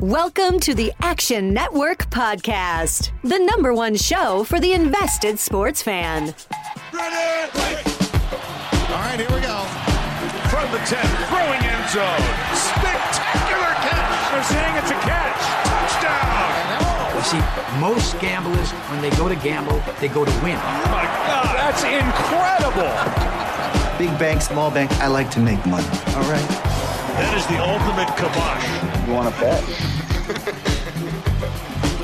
Welcome to the Action Network Podcast, the number one show for the invested sports fan. Ready? All right, here we go. From the 10, throwing end zone. Spectacular catch. They're saying it's a catch. Touchdown. You see, most gamblers, when they go to gamble, they go to win. Oh my God, that's incredible. Big bank, small bank, I like to make money. All right. That is the ultimate kibosh. You want to bet?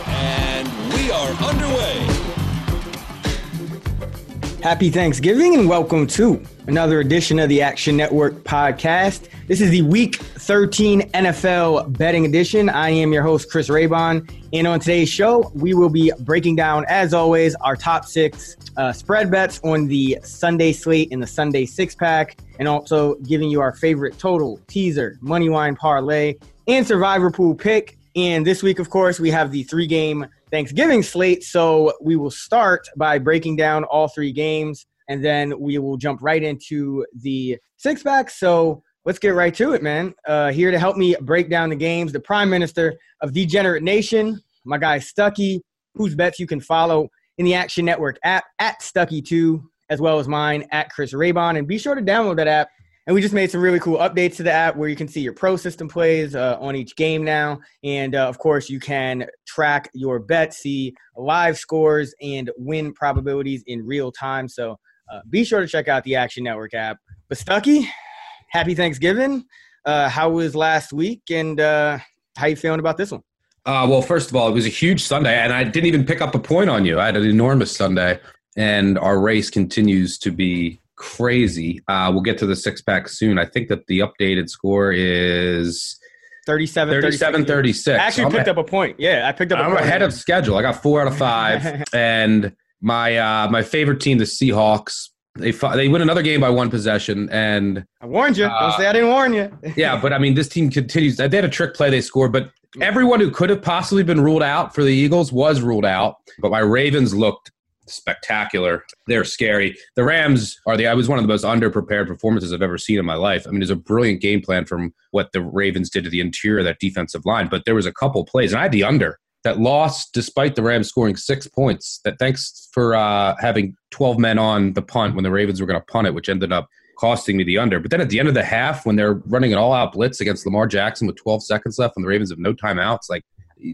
And we are underway. Happy Thanksgiving and welcome to another edition of the Action Network podcast. This is the Week 13 NFL Betting Edition. I am your host, Chris Raybon. And on today's show, we will be breaking down, as always, our top six uh, spread bets on the Sunday slate and the Sunday six pack, and also giving you our favorite total, teaser, money line parlay, and survivor pool pick. And this week, of course, we have the three game Thanksgiving slate. So we will start by breaking down all three games, and then we will jump right into the six pack. So let's get right to it, man. Uh, here to help me break down the games, the Prime Minister of Degenerate Nation, my guy Stuckey, whose bets you can follow in the Action Network app at Stuckey2, as well as mine at Chris Raybon. And be sure to download that app and we just made some really cool updates to the app where you can see your pro system plays uh, on each game now. And uh, of course, you can track your bets, see live scores, and win probabilities in real time. So uh, be sure to check out the Action Network app. But Stuckey, happy Thanksgiving. Uh, how was last week? And uh, how you feeling about this one? Uh, well, first of all, it was a huge Sunday, and I didn't even pick up a point on you. I had an enormous Sunday, and our race continues to be crazy. Uh, we'll get to the six pack soon. I think that the updated score is 37 37 36. I actually picked a- up a point. Yeah, I picked up a I'm point. ahead of schedule. I got four out of five, and my uh, my favorite team, the Seahawks, they fi- they win another game by one possession, and I warned you. Don't Uh, say I didn't warn you. yeah, but I mean, this team continues. They had a trick play they scored, but everyone who could have possibly been ruled out for the Eagles was ruled out. But my Ravens looked spectacular. They're scary. The Rams are the. I was one of the most underprepared performances I've ever seen in my life. I mean, there's a brilliant game plan from what the Ravens did to the interior of that defensive line, but there was a couple plays, and I had the under that lost despite the Rams scoring six points. That thanks for uh, having 12 men on the punt when the Ravens were going to punt it, which ended up costing me the under. But then at the end of the half, when they're running an all-out blitz against Lamar Jackson with 12 seconds left, and the Ravens have no timeouts, like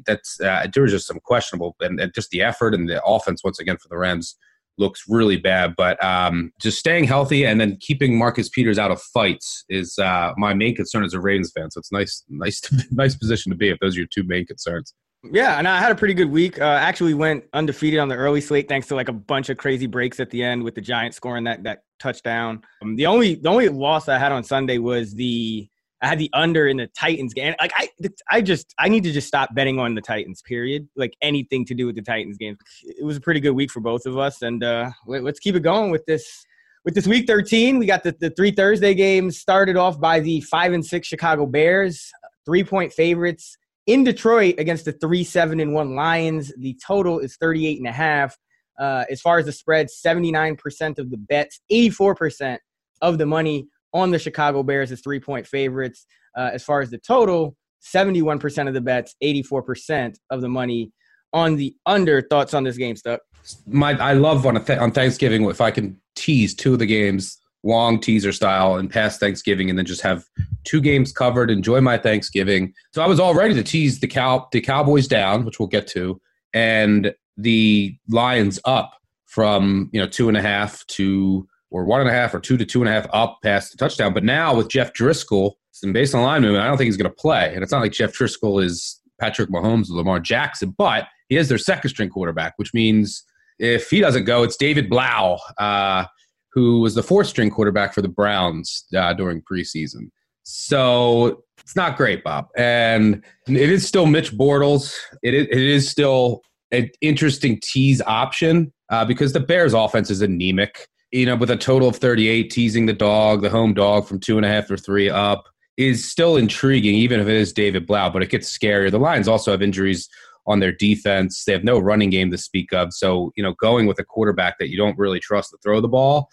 that's uh, there was just some questionable, and, and just the effort and the offense once again for the Rams looks really bad. But um, just staying healthy and then keeping Marcus Peters out of fights is uh, my main concern as a Ravens fan. So it's nice, nice, to, nice position to be if those are your two main concerns. Yeah, and I had a pretty good week. Uh, actually, went undefeated on the early slate thanks to like a bunch of crazy breaks at the end with the Giants scoring that that touchdown. Um, the only the only loss I had on Sunday was the I had the under in the Titans game. Like I I just I need to just stop betting on the Titans. Period. Like anything to do with the Titans game. It was a pretty good week for both of us, and uh, let, let's keep it going with this. With this week 13, we got the, the three Thursday games started off by the five and six Chicago Bears, three point favorites in Detroit against the three seven and one Lions. The total is 38 and a half. Uh, as far as the spread, 79% of the bets, 84% of the money on the Chicago Bears is three point favorites. Uh, as far as the total, 71% of the bets, 84% of the money on the under. Thoughts on this game, Stuck? My I love on th- on Thanksgiving if I can tease two of the games long teaser style and past Thanksgiving, and then just have two games covered. Enjoy my Thanksgiving. So I was all ready to tease the cow the Cowboys down, which we'll get to, and the Lions up from you know two and a half to or one and a half or two to two and a half up past the touchdown. But now with Jeff Driskel, and based line movement, I don't think he's going to play. And it's not like Jeff Driskel is Patrick Mahomes or Lamar Jackson, but he is their second string quarterback, which means if he doesn't go, it's David Blough, uh, who was the fourth string quarterback for the Browns uh, during preseason. So it's not great, Bob. And it is still Mitch Bortles. It is, it is still an interesting tease option uh, because the Bears' offense is anemic. You know, with a total of 38, teasing the dog, the home dog from two and a half or three up is still intriguing, even if it is David Blough, but it gets scarier. The Lions also have injuries on their defense. They have no running game to speak of. So, you know, going with a quarterback that you don't really trust to throw the ball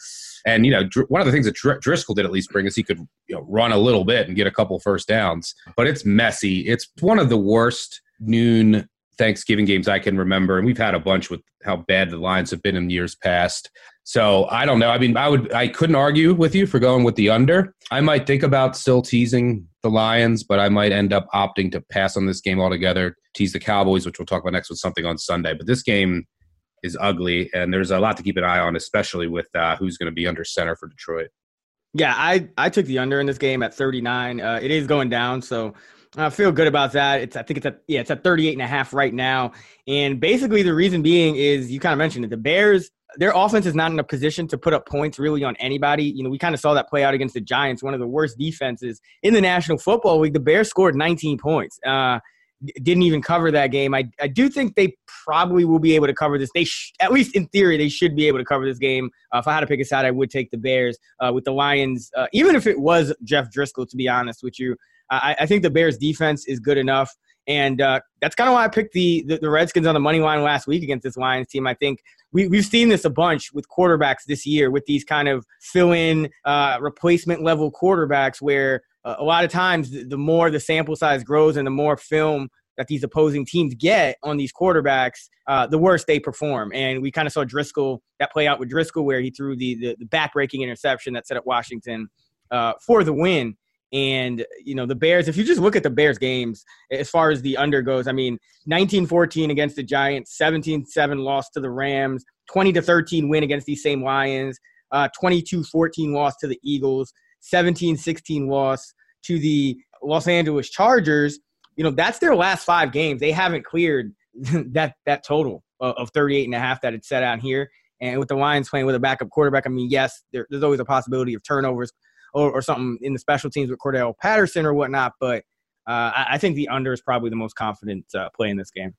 And you know, Dr- one of the things that Dr- Driskel did at least bring is he could you know, run a little bit and get a couple first downs. But it's messy. It's one of the worst noon Thanksgiving games I can remember, and we've had a bunch with how bad the Lions have been in years past. So I don't know. I mean, I would I couldn't argue with you for going with the under. I might think about still teasing the Lions, but I might end up opting to pass on this game altogether. Tease the Cowboys, which we'll talk about next with something on Sunday. But this game is ugly, and there's a lot to keep an eye on, especially with uh, who's going to be under center for Detroit. Yeah, I I took the under in this game at 39. Uh, it is going down, so I feel good about that. It's I think it's at yeah, it's at 38 and a half right now. And basically the reason being is you kind of mentioned it. The Bears their offense is not in a position to put up points really on anybody. You know, we kind of saw that play out against the Giants, one of the worst defenses in the National Football League. The Bears scored 19 points. Uh, didn't even cover that game. I, I do think they probably will be able to cover this. They sh- at least in theory they should be able to cover this game. Uh, if I had to pick a side, I would take the Bears uh, with the Lions. Uh, even if it was Jeff Driskel, to be honest with you, I, I think the Bears defense is good enough. And uh, that's kind of why I picked the, the, the Redskins on the money line last week against this Lions team. I think we, we've seen this a bunch with quarterbacks this year with these kind of fill in uh, replacement level quarterbacks where uh, a lot of times the, more the sample size grows and the more film that these opposing teams get on these quarterbacks, uh, the worse they perform. And we kind of saw Driskel that play out with Driskel where he threw the the, the backbreaking interception that set up Washington uh, for the win. And, you know, the Bears, if you just look at the Bears games as far as the under goes, I mean, 19 14 against the Giants, 17 7 loss to the Rams, 20 to 13 win against these same Lions, 22 uh, 14 loss to the Eagles, 17 16 loss to the Los Angeles Chargers. You know, that's their last five games. They haven't cleared that that total of 38 and a half that it's set out here. And with the Lions playing with a backup quarterback, I mean, yes, there, there's always a possibility of turnovers or, or something in the special teams with Cordarrelle Patterson or whatnot. But uh, I, I, think the under is probably the most confident uh, play in this game.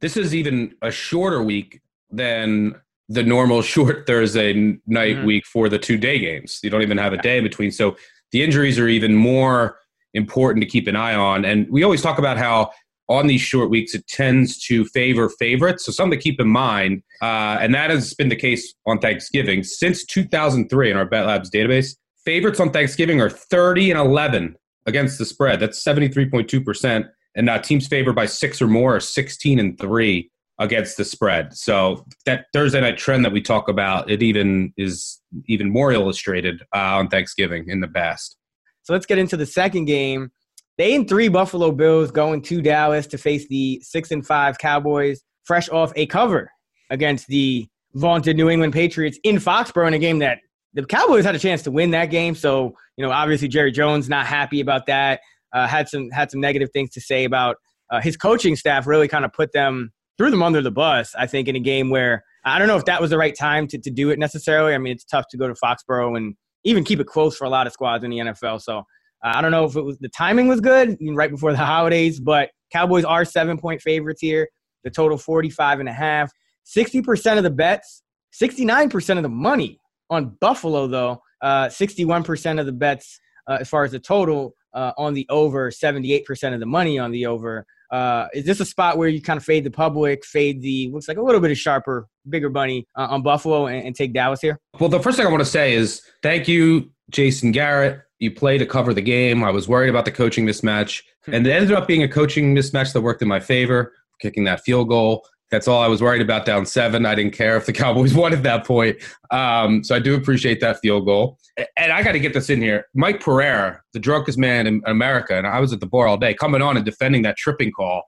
This is even a shorter week than the normal short Thursday night mm-hmm. week for the two day games. You don't even have a day in between. So the injuries are even more important to keep an eye on. And we always talk about how on these short weeks it tends to favor favorites. So something to keep in mind, uh, and that has been the case on Thanksgiving since 2003 in our Bet Labs database. Favorites on Thanksgiving are 30 and 11 against the spread. That's 73.2%. And uh, teams favored by six or more are 16 and 3 against the spread. So that Thursday night trend that we talk about, it even is even more illustrated uh, on Thanksgiving in the past. So let's get into the second game. The eight and three Buffalo Bills going to Dallas to face the six and five Cowboys, fresh off a cover against the vaunted New England Patriots in Foxborough in a game that the Cowboys had a chance to win that game. So, you know, obviously Jerry Jones not happy about that. Uh, had some had some negative things to say about uh, his coaching staff. Really kind of put them threw them under the bus. I think in a game where I don't know if that was the right time to, to do it necessarily. I mean, it's tough to go to Foxborough and even keep it close for a lot of squads in the NFL. So uh, I don't know if it was the timing was good right before the holidays, but Cowboys are seven point favorites here. The total 45 and a half. 60% of the bets, 69% of the money on Buffalo, though, uh, 61% of the bets uh, as far as the total uh, on the over, 78% of the money on the over. Uh, is this a spot where you kind of fade the public, fade the looks like a little bit of sharper, bigger money uh, on Buffalo and, and take Dallas here? Well, the first thing I want to say is thank you, Jason Garrett. You play to cover the game. I was worried about the coaching mismatch, hmm. and it ended up being a coaching mismatch that worked in my favor, kicking that field goal. That's all I was worried about down seven. I didn't care if the Cowboys won at that point. Um, so I do appreciate that field goal. And I got to get this in here. Mike Pereira, the drunkest man in America, and I was at the bar all day, coming on and defending that tripping call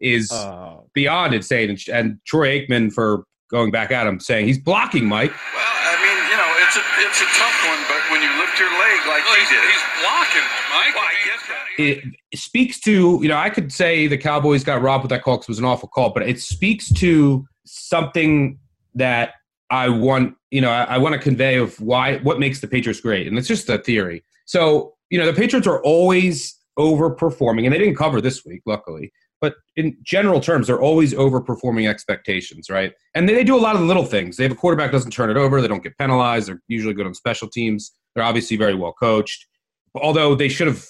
is oh. beyond insane. And, and Troy Aikman for going back at him saying he's blocking Mike. Well, I mean, you know, it's a it's a tough one, but when you lift your leg like well, he did, he's blocking Mike. Well, I it speaks to you know I could say the Cowboys got robbed with that call because it was an awful call, but it speaks to something that I want you know I, I want to convey of why what makes the Patriots great, and it's just a theory. So you know the Patriots are always overperforming, and they didn't cover this week, luckily. But in general terms, they're always overperforming expectations, right? And they, they do a lot of the little things. They have a quarterback doesn't turn it over. They don't get penalized. They're usually good on special teams. They're obviously very well coached. Although they should have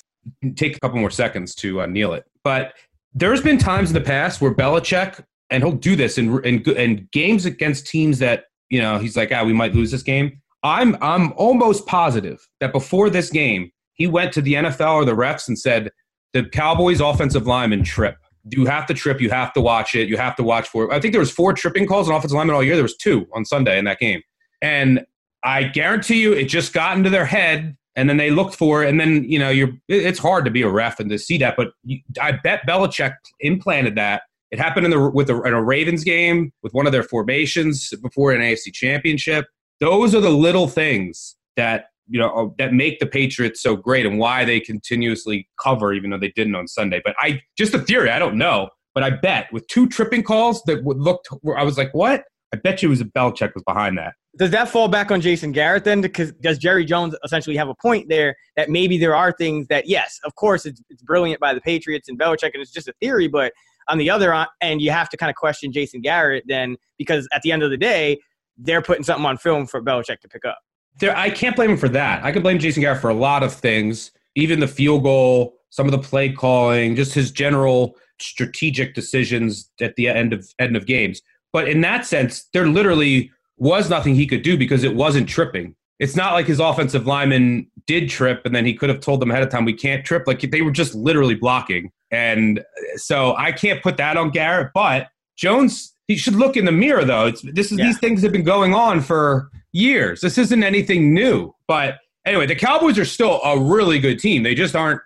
take a couple more seconds to uh, kneel it. But there's been times in the past where Belichick, and he'll do this in, in, in games against teams that, you know, he's like, ah, we might lose this game. I'm I'm almost positive that before this game, he went to the NFL or the refs and said the Cowboys offensive lineman trip. You have to trip. You have to watch it. You have to watch for it. I think there was four tripping calls on offensive lineman all year. There was two on Sunday in that game, and I guarantee you, it just got into their head, and then they looked for and then you know, you're. It's hard to be a ref and to see that, but you, I bet Belichick implanted that. It happened in the with the, in a Ravens game with one of their formations before an AFC Championship. Those are the little things that you know uh, that make the Patriots so great and why they continuously cover, even though they didn't on Sunday. But I just a theory. I don't know, but I bet with two tripping calls that would looked, I was like, what? I bet you it was a Belichick was behind that. Does that fall back on Jason Garrett then? Because does Jerry Jones essentially have a point there that maybe there are things that, yes, of course, it's, it's brilliant by the Patriots and Belichick, and it's just a theory. But on the other end, you have to kind of question Jason Garrett then, because at the end of the day, they're putting something on film for Belichick to pick up. There, I can't blame him for that. I can blame Jason Garrett for a lot of things, even the field goal, some of the play calling, just his general strategic decisions at the end of end of games. But in that sense, there literally was nothing he could do because it wasn't tripping. It's not like his offensive lineman did trip and then he could have told them ahead of time we can't trip. Like they were just literally blocking. And so I can't put that on Garrett, but Jones he should look in the mirror though. It's this is yeah. these things have been going on for years. This isn't anything new. But anyway, the Cowboys are still a really good team. They just aren't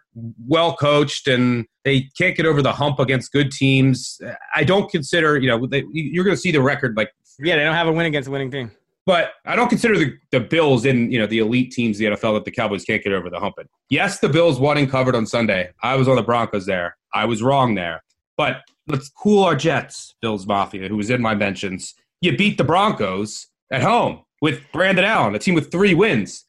well coached and they can't get over the hump against good teams. I don't consider, you know, they, you're going to see the record like yeah, they don't have a win against a winning team. But I don't consider the, the Bills in, you know, the elite teams the NFL that the Cowboys can't get over the hump in. Yes, the Bills won and covered on Sunday. I was on the Broncos there. I was wrong there. But let's cool our jets, Bills Mafia, who was in my mentions. You beat the Broncos at home with Brandon Allen, a team with three wins.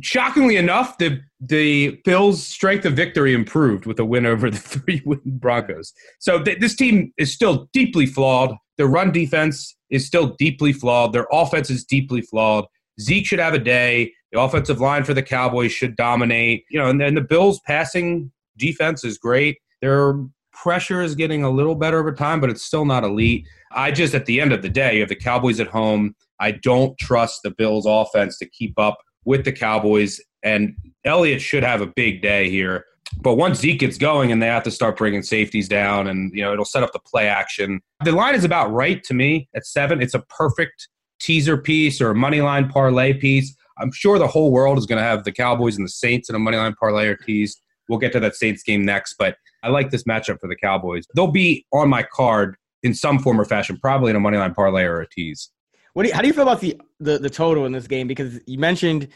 Shockingly enough, the the Bills' strength of victory improved with a win over the three win Broncos. So th- this team is still deeply flawed. Their run defense is still deeply flawed. Their offense is deeply flawed. Zeke should have a day. The offensive line for the Cowboys should dominate. You know, and then the Bills' passing defense is great. Their pressure is getting a little better over time, but it's still not elite. I just, at the end of the day, you have the Cowboys at home. I don't trust the Bills' offense to keep up with the Cowboys. And Elliott should have a big day here. But once Zeke gets going and they have to start bringing safeties down, and you know it'll set up the play action. The line is about right to me at seven. It's a perfect teaser piece or a money line parlay piece. I'm sure the whole world is going to have the Cowboys and the Saints in a money line parlay or tease. We'll get to that Saints game next, but I like this matchup for the Cowboys. They'll be on my card in some form or fashion, probably in a money line parlay or a tease. What do you, how do you feel about the, the the total in this game? Because you mentioned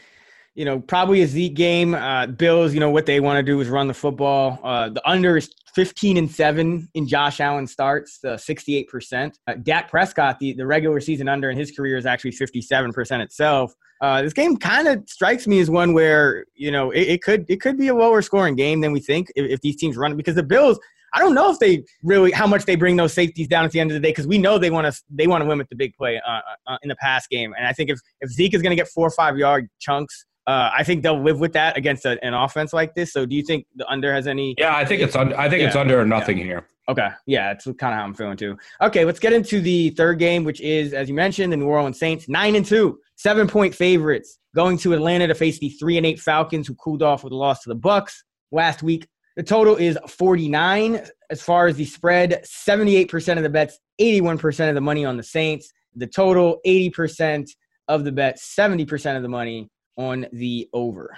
you know, probably a Zeke game. Uh, Bills, you know, what they want to do is run the football. Uh, the under is 15 and 7 in Josh Allen starts, uh, 68%. Uh, Dak Prescott, the, the regular season under in his career is actually 57% itself. Uh, this game kind of strikes me as one where, you know, it, it, could it could be a lower scoring game than we think if, if these teams run because the Bills, I don't know if they really how much they bring those safeties down at the end of the day because we know they want to they want to limit the big play uh, uh, in the pass game, and I think if if Zeke is going to get four or five yard chunks, uh, I think they'll live with that against a, an offense like this. So, do you think the under has any? Yeah, I think it's under. I think yeah. it's under or nothing yeah. here. Okay, yeah, it's kind of how I'm feeling too. Okay, let's get into the third game, which is, as you mentioned, the New Orleans Saints, nine and two, seven point favorites, going to Atlanta to face the three and eight Falcons, who cooled off with a loss to the Bucks last week. The total is 49 as far as the spread. 78% of the bets, 81% of the money on the Saints. The total, 80% of the bets, 70% of the money on the over.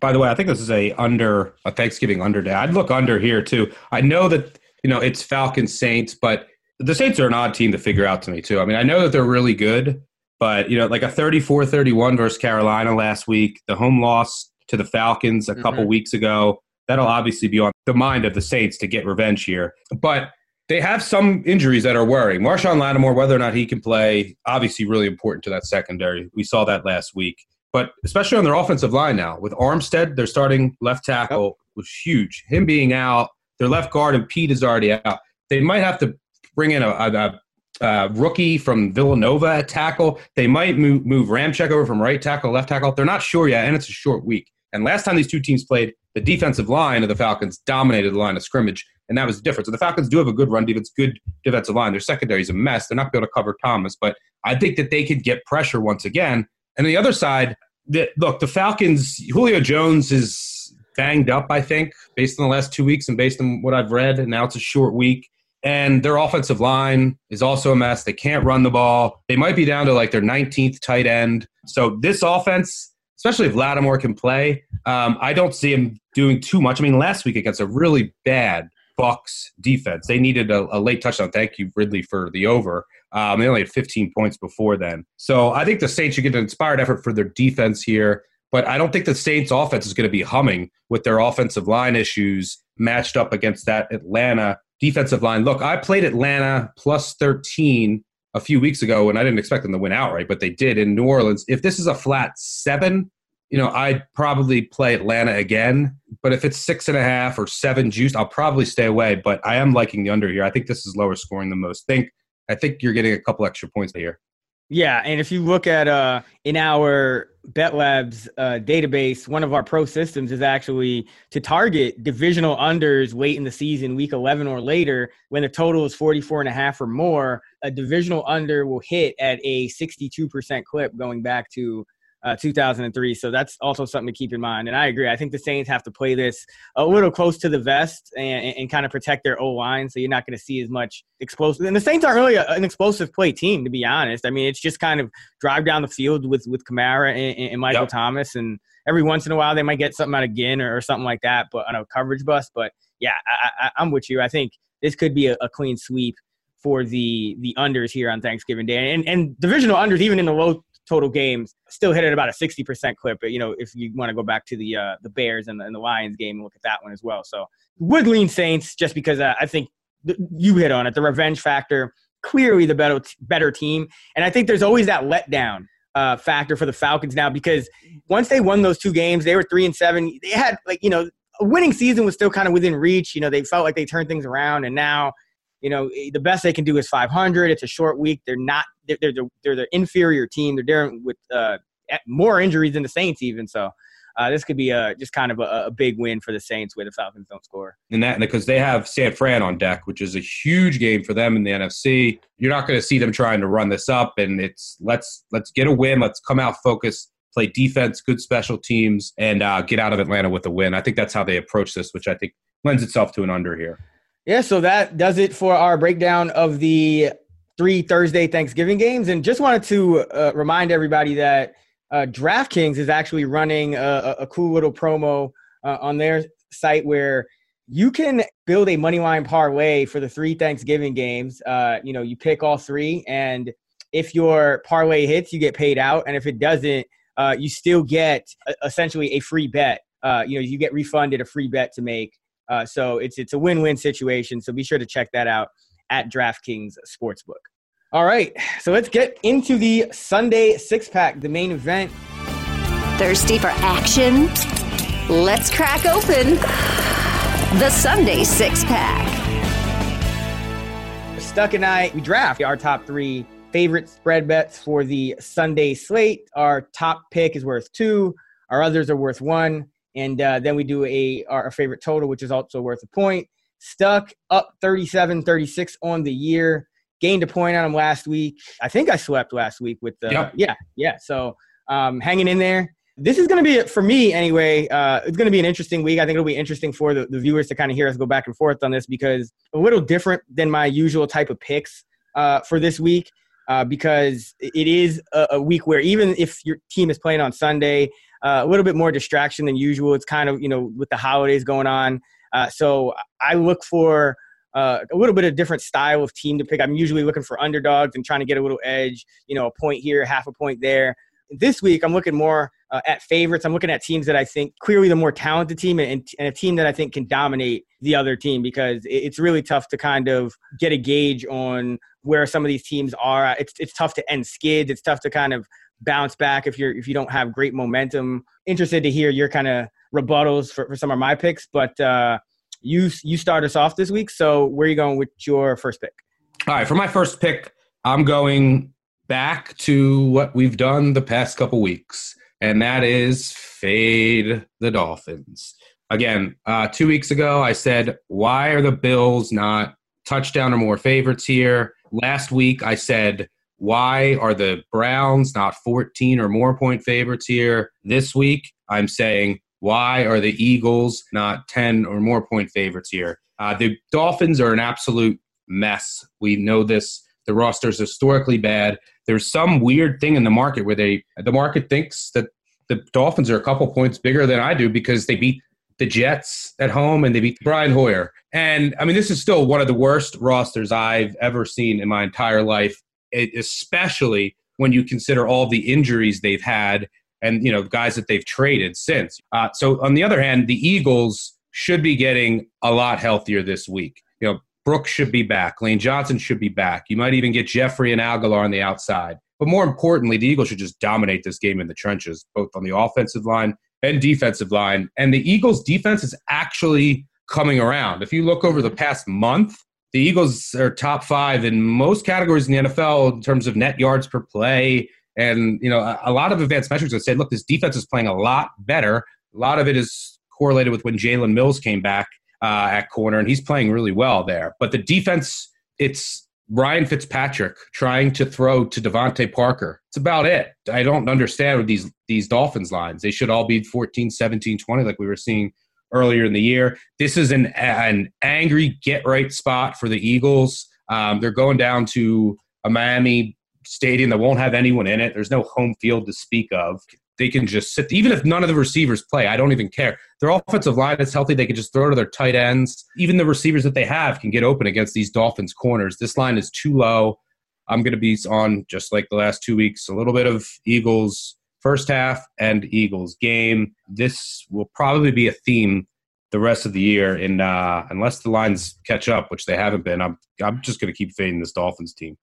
By the way, I think this is a under a Thanksgiving under day. I'd look under here too. I know that you know it's Falcons Saints, but the Saints are an odd team to figure out to me too. I mean, I know that they're really good, but you know, like a 34-31 versus Carolina last week, the home loss to the Falcons a couple mm-hmm. weeks ago, that'll obviously be on the mind of the Saints to get revenge here. But they have some injuries that are worrying. Marshon Lattimore, whether or not he can play, obviously really important to that secondary. We saw that last week. But especially on their offensive line now, with Armstead, their starting left tackle was huge. Him being out, their left guard and Pete is already out. They might have to bring in a, a, a rookie from Villanova at tackle. They might move, move Ramczyk over from right tackle, left tackle. They're not sure yet, and it's a short week. And last time these two teams played, the defensive line of the Falcons dominated the line of scrimmage, and that was the difference. So the Falcons do have a good run defense, good defensive line. Their secondary is a mess. They're not going to be able to cover Thomas, but I think that they could get pressure once again And the other side, the, look, the Falcons, Julio Jones is banged up, I think, based on the last two weeks and based on what I've read. And now it's a short week. And their offensive line is also a mess. They can't run the ball. They might be down to like their 19th tight end. So this offense, especially if Lattimore can play, um, I don't see him doing too much. I mean, last week against a really bad Bucks defense, they needed a, a late touchdown. Thank you, Ridley, for the over. Um, they only had 15 points before then. So I think the Saints should get an inspired effort for their defense here. But I don't think the Saints offense is going to be humming with their offensive line issues matched up against that Atlanta defensive line. Look, I played Atlanta plus 13 a few weeks ago, and I didn't expect them to win outright, but they did in New Orleans. If this is a flat seven, you know, I'd probably play Atlanta again. But if it's six and a half or seven juice, I'll probably stay away. But I am liking the under here. I think this is lower scoring than most. Think I think you're getting a couple extra points here. Yeah, and if you look at uh, in our Bet Labs uh, database, one of our pro systems is actually to target divisional unders late in the season, week 11 or later, when the total is 44 and a half or more. A divisional under will hit at a 62% clip going back to uh, 2003. So that's also something to keep in mind. And I agree. I think the Saints have to play this a little close to the vest and, and kind of protect their O line. So you're not going to see as much explosive. And the Saints aren't really a, an explosive play team, to be honest. I mean, it's just kind of drive down the field with with Kamara and, and Michael yep. Thomas, and every once in a while they might get something out of Ginn or, or something like that, but on a coverage bust. But yeah, I, am with you. I think this could be a, a clean sweep for the the unders here on Thanksgiving Day, and and divisional unders even in the low total games, still hit at about a 60% clip. But, you know, if you want to go back to the uh, the Bears and the, and the Lions game and look at that one as well. So would lean Saints just because uh, I think th- you hit on it. The revenge factor, clearly the better, better team. And I think there's always that letdown uh, factor for the Falcons now because once they won those two games, they were three and seven. They had like, you know, a winning season was still kind of within reach. You know, they felt like they turned things around and now – you know, eh, the best they can do is 500. It's a short week. They're not. They're they're they're the inferior team. They're dealing with uh, more injuries than the Saints even. So. Uh, this could be a, just kind of a, a, big win for the Saints where the Falcons don't score. And that because they have San Fran on deck, which is a huge game for them in the NFC. You're not going to see them trying to run this up, and it's let's let's get a win. Let's come out focused, play defense, good special teams, and uh, get out of Atlanta with a win. I think that's how they approach this, which I think lends itself to an under here. Yeah, so that does it for our breakdown of the three Thursday Thanksgiving games. And just wanted to uh, remind everybody that uh, DraftKings is actually running a, a cool little promo uh, on their site where you can build a money line parlay for the three Thanksgiving games. Uh, you know, you pick all three, and if your parlay hits, you get paid out, and if it doesn't, uh, you still get essentially a free bet. Uh, you know, you get refunded a free bet to make. Uh, so it's it's a win-win situation. So be sure to check that out at DraftKings Sportsbook. All right, so let's get into the Sunday six pack, the main event. Thirsty for action? Let's crack open the Sunday six pack. Stuck and I, we draft our top three favorite spread bets for the Sunday slate. Our top pick is worth two, our others are worth one and uh, then we do a our favorite total, which is also worth a point. Stuck up 37 36 on the year. Gained a point on him last week. I think I swept last week with the yep. yeah yeah. So um, hanging in there. This is going to be for me anyway. Uh, it's going to be an interesting week. I think it'll be interesting for the, the viewers to kind of hear us go back and forth on this because a little different than my usual type of picks uh, for this week. Uh, because it is a, a, week where even if your team is playing on Sunday, uh, a little bit more distraction than usual. It's kind of you know with the holidays going on, uh, so I look for. Uh, a little bit of different style of team to pick. I'm usually looking for underdogs and trying to get a little edge, you know, a point here, half a point there. This week, I'm looking more uh, at favorites. I'm looking at teams that I think clearly the more talented team and, and, a team that I think can dominate the other team because it's really tough to kind of get a gauge on where some of these teams are. It's, it's tough to end skids. It's tough to kind of bounce back if you're if you don't have great momentum. Interested to hear your kind of rebuttals for, for some of my picks, but uh, you you start us off this week. So where are you going with your first pick? All right, for my first pick, I'm going back to what we've done the past couple weeks, and that is fade the Dolphins. Again, uh, two weeks ago, I said, why are the Bills not touchdown or more favorites here? Last week, I said why are the Browns not 14 or more point favorites here this week? I'm saying, why are the Eagles not 10 or more point favorites here? Uh, the Dolphins are an absolute mess. We know this. The roster is historically bad. There's some weird thing in the market where they the market thinks that the Dolphins are a couple points bigger than I do because they beat the Jets at home and they beat Brian Hoyer. And I mean, this is still one of the worst rosters I've ever seen in my entire life, especially when you consider all the injuries they've had and you know guys that they've traded since. Uh, so on the other hand, the Eagles should be getting a lot healthier this week. You know, Brooks should be back. Lane Johnson should be back. You might even get Jeffery and Agholor on the outside. But more importantly, the Eagles should just dominate this game in the trenches, both on the offensive line and defensive line. And the Eagles' defense is actually coming around. If you look over the past month, the Eagles are top five in most categories in the NFL in terms of net yards per play. And, you know, a lot of advanced metrics have said, look, this defense is playing a lot better. A lot of it is correlated with when Jalen Mills came back uh, at corner, and he's playing really well there. But the defense, it's Ryan Fitzpatrick trying to throw to DeVante Parker. It's about it. I don't understand these these Dolphins lines. They should all be 14, 17, 20 like we were seeing earlier in the year. This is an an angry get right spot for the Eagles. Um, they're going down to a Miami stadium that won't have anyone in it. There's no home field to speak of they can just sit. Even if none of the receivers play, I don't even care. Their offensive line is healthy. They can just throw to their tight ends. Even the receivers that they have can get open against these Dolphins corners. This line is too low. I'm going to be on just like the last two weeks, a little bit of Eagles first half and Eagles game. This will probably be a theme the rest of the year, uh, unless the lines catch up, which they haven't been, I'm I'm just going to keep fading this Dolphins team.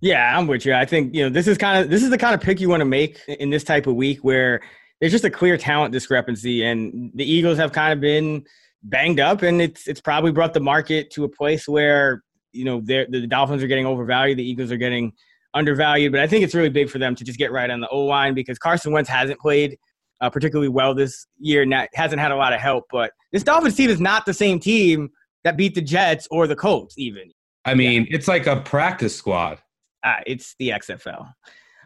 Yeah, I'm with you. I think you know this is kind of this is the kind of pick you want to make in this type of week where there's just a clear talent discrepancy, and the Eagles have kind of been banged up, and it's it's probably brought the market to a place where you know the Dolphins are getting overvalued, the Eagles are getting undervalued. But I think it's really big for them to just get right on the O line because Carson Wentz hasn't played uh, particularly well this year, and hasn't had a lot of help. But this Dolphins team is not the same team that beat the Jets or the Colts, even. I mean, yeah. it's like a practice squad uh, it's the XFL.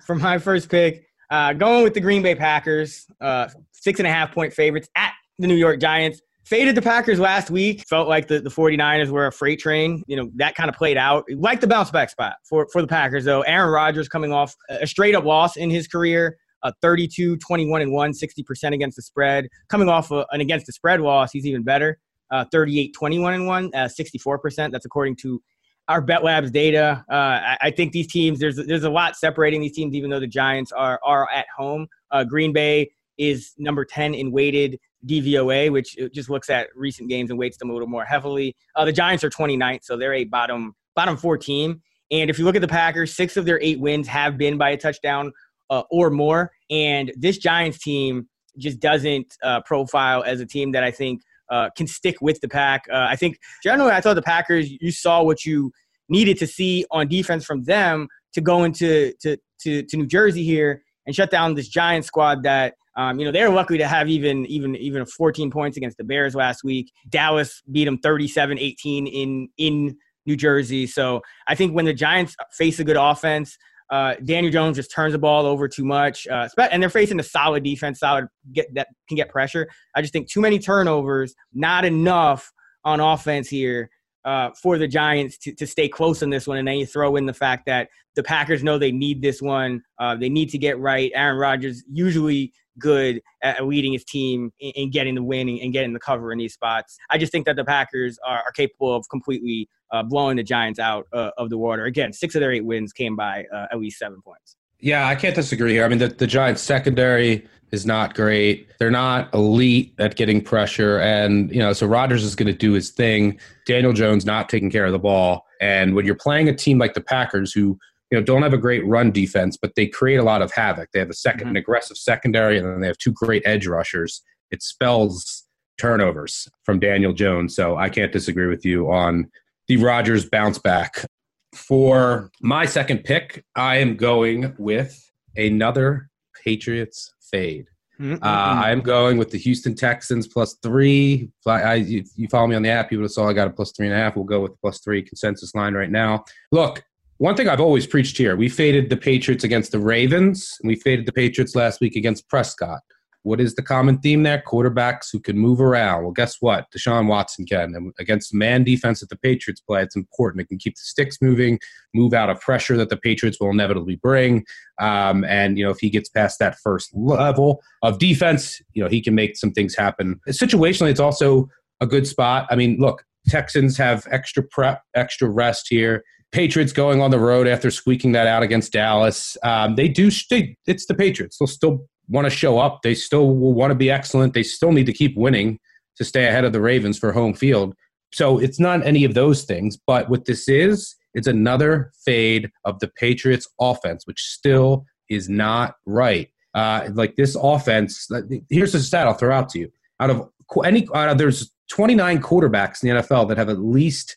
For my first pick, uh, going with the Green Bay Packers, uh, six and a half point favorites at the New York Giants. Faded the Packers last week. Felt like the, the 49ers were a freight train. You know, that kind of played out. Like the bounce back spot for, for the Packers, though. Aaron Rodgers coming off a straight up loss in his career. Uh, 32, 21, and 1, 60% against the spread. Coming off a, an against the spread loss, he's even better. Uh, 38, 21, and 1, uh, 64%. That's according to our Bet Labs data. Uh, I, I, think these teams there's there's a lot separating these teams, even though the Giants are are at home. Uh, Green Bay is number ten in weighted DVOA, which just looks at recent games and weights them a little more heavily. Uh, the Giants are 29th, so they're a bottom bottom four team. And if you look at the Packers, six of their eight wins have been by a touchdown uh, or more. And this Giants team just doesn't uh, profile as a team that I think uh, can stick with the pack. Uh, I think generally, I thought the Packers. You saw what you needed to see on defense from them to go into to to, to New Jersey here and shut down this Giant squad that. Um, you know they're lucky to have even even even 14 points against the Bears last week. Dallas beat them 37-18 in in New Jersey. So I think when the Giants face a good offense, uh, Daniel Jones just turns the ball over too much, uh, and they're facing a solid defense, solid get that can get pressure. I just think too many turnovers, not enough on offense here uh, for the Giants to, to stay close on this one. And then you throw in the fact that the Packers know they need this one. Uh, they need to get right. Aaron Rodgers usually good at leading his team in getting the win and, getting the cover in these spots. I just think that the Packers are, are capable of completely uh, blowing the Giants out uh, of the water. Again, six of their eight wins came by uh, at least seven points. Yeah, I can't disagree here. I mean, the, the Giants secondary is not great. They're not elite at getting pressure. And, you know, so Rodgers is going to do his thing. Daniel Jones not taking care of the ball. And when you're playing a team like the Packers, who, you know, don't have a great run defense, but they create a lot of havoc. They have a 2nd mm-hmm. an aggressive secondary, and then they have two great edge rushers. It spells turnovers from Daniel Jones. So I can't disagree with you on the Rodgers bounce back. For my second pick, I am going with another Patriots fade. Uh, I'm going with the Houston Texans plus three. I, you, you follow me on the app, you would have saw I got a plus three and a half. We'll go with the plus three consensus line right now. Look, one thing I've always preached here: we faded the Patriots against the Ravens, and we faded the Patriots last week against Prescott. What is the common theme there? Quarterbacks who can move around. Well, guess what? Deshaun Watson can. And against man defense that the Patriots play, it's important. It can keep the sticks moving, move out of pressure that the Patriots will inevitably bring. Um, and, you know, if he gets past that first level of defense, you know, he can make some things happen. Situationally, it's also a good spot. I mean, look, Texans have extra prep, extra rest here. Patriots going on the road after squeaking that out against Dallas. Um, they do. They, it's the Patriots. They'll still want to show up. They still will want to be excellent. They still need to keep winning to stay ahead of the Ravens for home field. So it's not any of those things. But what this is, it's another fade of the Patriots offense, which still is not right. Uh, like this offense, here's a stat I'll throw out to you. Out of any, there's 29 quarterbacks in the NFL that have at least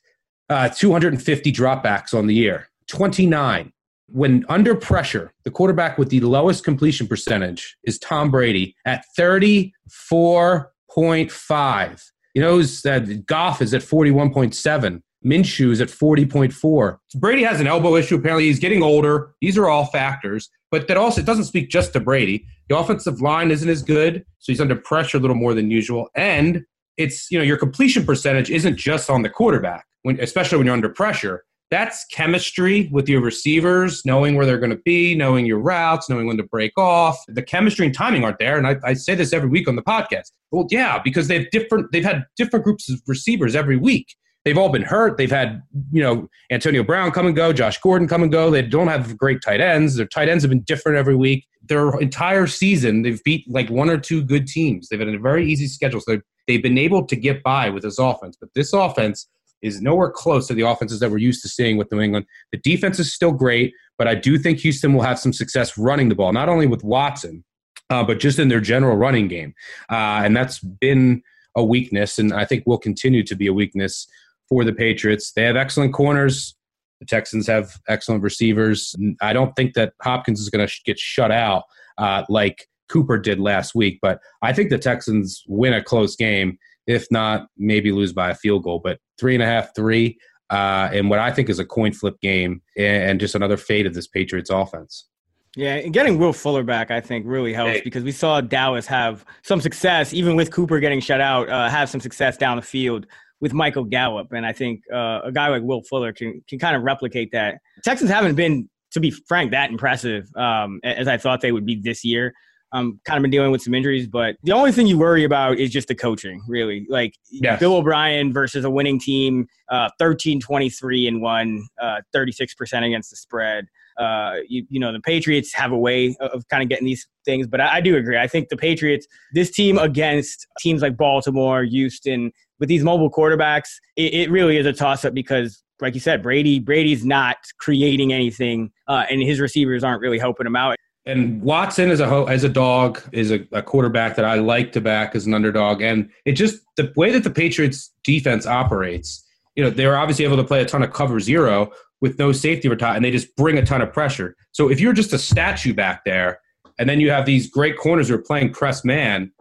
uh, 250 dropbacks on the year. 29 when under pressure, the quarterback with the lowest completion percentage is Tom Brady at 34.5. You know that Goff is at 41.7. Minshew is at 40.4. Brady has an elbow issue. Apparently, he's getting older. These are all factors. But that also it doesn't speak just to Brady. The offensive line isn't as good, so he's under pressure a little more than usual. And it's you know your completion percentage isn't just on the quarterback, when, especially when you're under pressure that's chemistry with your receivers, knowing where they're going to be, knowing your routes, knowing when to break off. The chemistry and timing aren't there. And I, I, say this every week on the podcast. Well, yeah, because they've different they've had different groups of receivers every week. They've all been hurt. They've had, you know, Antonio Brown come and go, Josh Gordon come and go. They don't have great tight ends. Their tight ends have been different every week. Their entire season, they've beat like one or two good teams. They've had a very easy schedule. So they've been able to get by with this offense. But this offense is nowhere close to the offenses that we're used to seeing with New England. The defense is still great, but I do think Houston will have some success running the ball, not only with Watson, uh, but just in their general running game. Uh, and that's been a weakness, and I think will continue to be a weakness for the Patriots. They have excellent corners. The Texans have excellent receivers. I don't think that Hopkins is going to sh- get shut out uh, like Cooper did last week, but I think the Texans win a close game if not, maybe lose by a field goal. But three and a half, three, uh, and what I think is a coin flip game and just another fate of this Patriots offense. Yeah, and getting Will Fuller back, I think, really helps hey. because we saw Dallas have some success, even with Cooper getting shut out, uh, have some success down the field with Michael Gallup. And I think uh, a guy like Will Fuller can, can kind of replicate that. Texans haven't been, to be frank, that impressive um, as I thought they would be this year um, kind of been dealing with some injuries, but the only thing you worry about is just the coaching, really. Like yes. Bill O'Brien versus a winning team, uh, 13 23 and 1, uh, 36% against the spread. Uh, you, you know, the Patriots have a way of kind of getting these things, but I, I do agree. I think the Patriots, this team against teams like Baltimore, Houston, with these mobile quarterbacks, it, it really is a toss up because like you said, Brady Brady's not creating anything, uh, and his receivers aren't really helping him out and Watson as a ho- as a dog is a, a, quarterback that I like to back as an underdog, and it just the way that the Patriots defense operates. You know, they were obviously able to play a ton of cover zero with no safety retire, and they just bring a ton of pressure. So if you're just a statue back there, and then you have these great corners who are playing press man,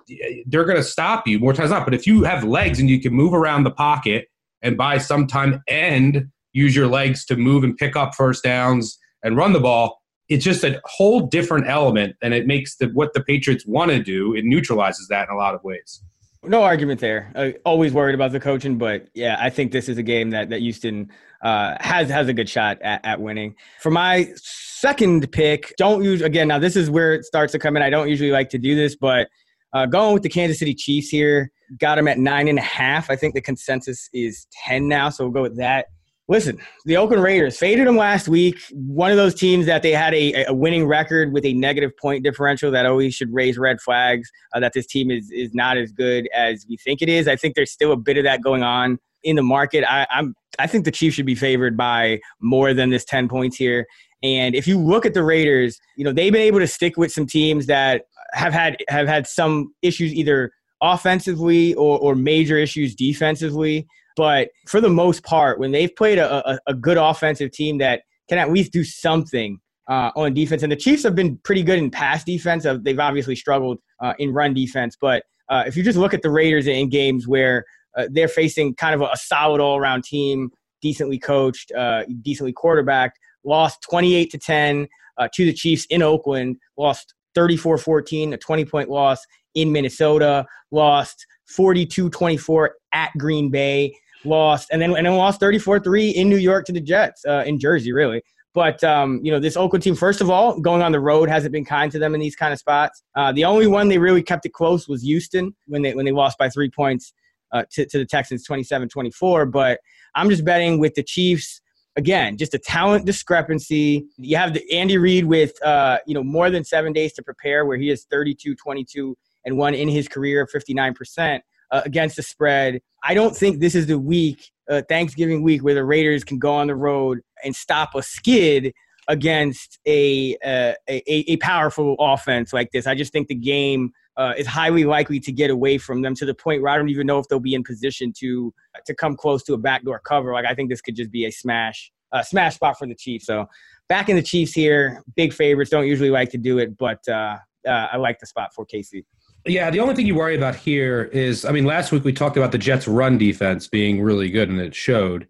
they're going to stop you more times not. But if you have legs and you can move around the pocket and by some time end use your legs to move and pick up first downs and run the ball, it's just a whole different element and it makes the what the patriots want to do it neutralizes that in a lot of ways no argument there uh, always worried about the coaching but yeah i think this is a game that, that houston uh, has has a good shot at, at winning for my second pick don't use again now this is where it starts to come in i don't usually like to do this but uh, going with the Kansas City Chiefs here, got them at nine and a half. I think the consensus is 10 now, so we'll go with that. Listen, the Oakland Raiders faded them last week. One of those teams that they had a, a winning record with a negative point differential that always should raise red flags uh, that this team is is not as good as we think it is. I think there's still a bit of that going on in the market. I, I'm I think the Chiefs should be favored by more than this 10 points here. And if you look at the Raiders, you know they've been able to stick with some teams that have had have had some issues either offensively or, or major issues defensively. But for the most part, when they've played a, a, a good offensive team that can at least do something uh, on defense, and the Chiefs have been pretty good in pass defense. Uh, they've obviously struggled uh, in run defense. But uh, if you just look at the Raiders in games where uh, they're facing kind of a, a solid all around team, decently coached, uh, decently quarterbacked, lost 28 to 10 uh, to the Chiefs in Oakland, lost 34 14, a 20 point loss in Minnesota, lost 42 24 at Green Bay, lost, and then, and then lost 34 3 in New York to the Jets, uh, in Jersey, really. But um, you know, this Oakland team, first of all, going on the road hasn't been kind to them in these kind of spots. Uh, the only one they really kept it close was Houston when they when they lost by three points uh, to, to the Texans, 27-24. But I'm just betting with the Chiefs again, just a talent discrepancy. You have the Andy Reid with uh, you know more than seven days to prepare, where he is 32, 22, and one in his career, 59 percent uh, against the spread. I don't think this is the week, uh, Thanksgiving week, where the Raiders can go on the road and stop a skid against a, uh, a, a powerful offense like this. I just think the game uh, is highly likely to get away from them to the point where I don't even know if they'll be in position to to come close to a backdoor cover. Like I think this could just be a smash a smash spot for the Chiefs. So back in the Chiefs here, big favorites. Don't usually like to do it, but uh, uh, I like the spot for KC. Yeah, the only thing you worry about here is, I mean, last week we talked about the Jets' run defense being really good, and it showed.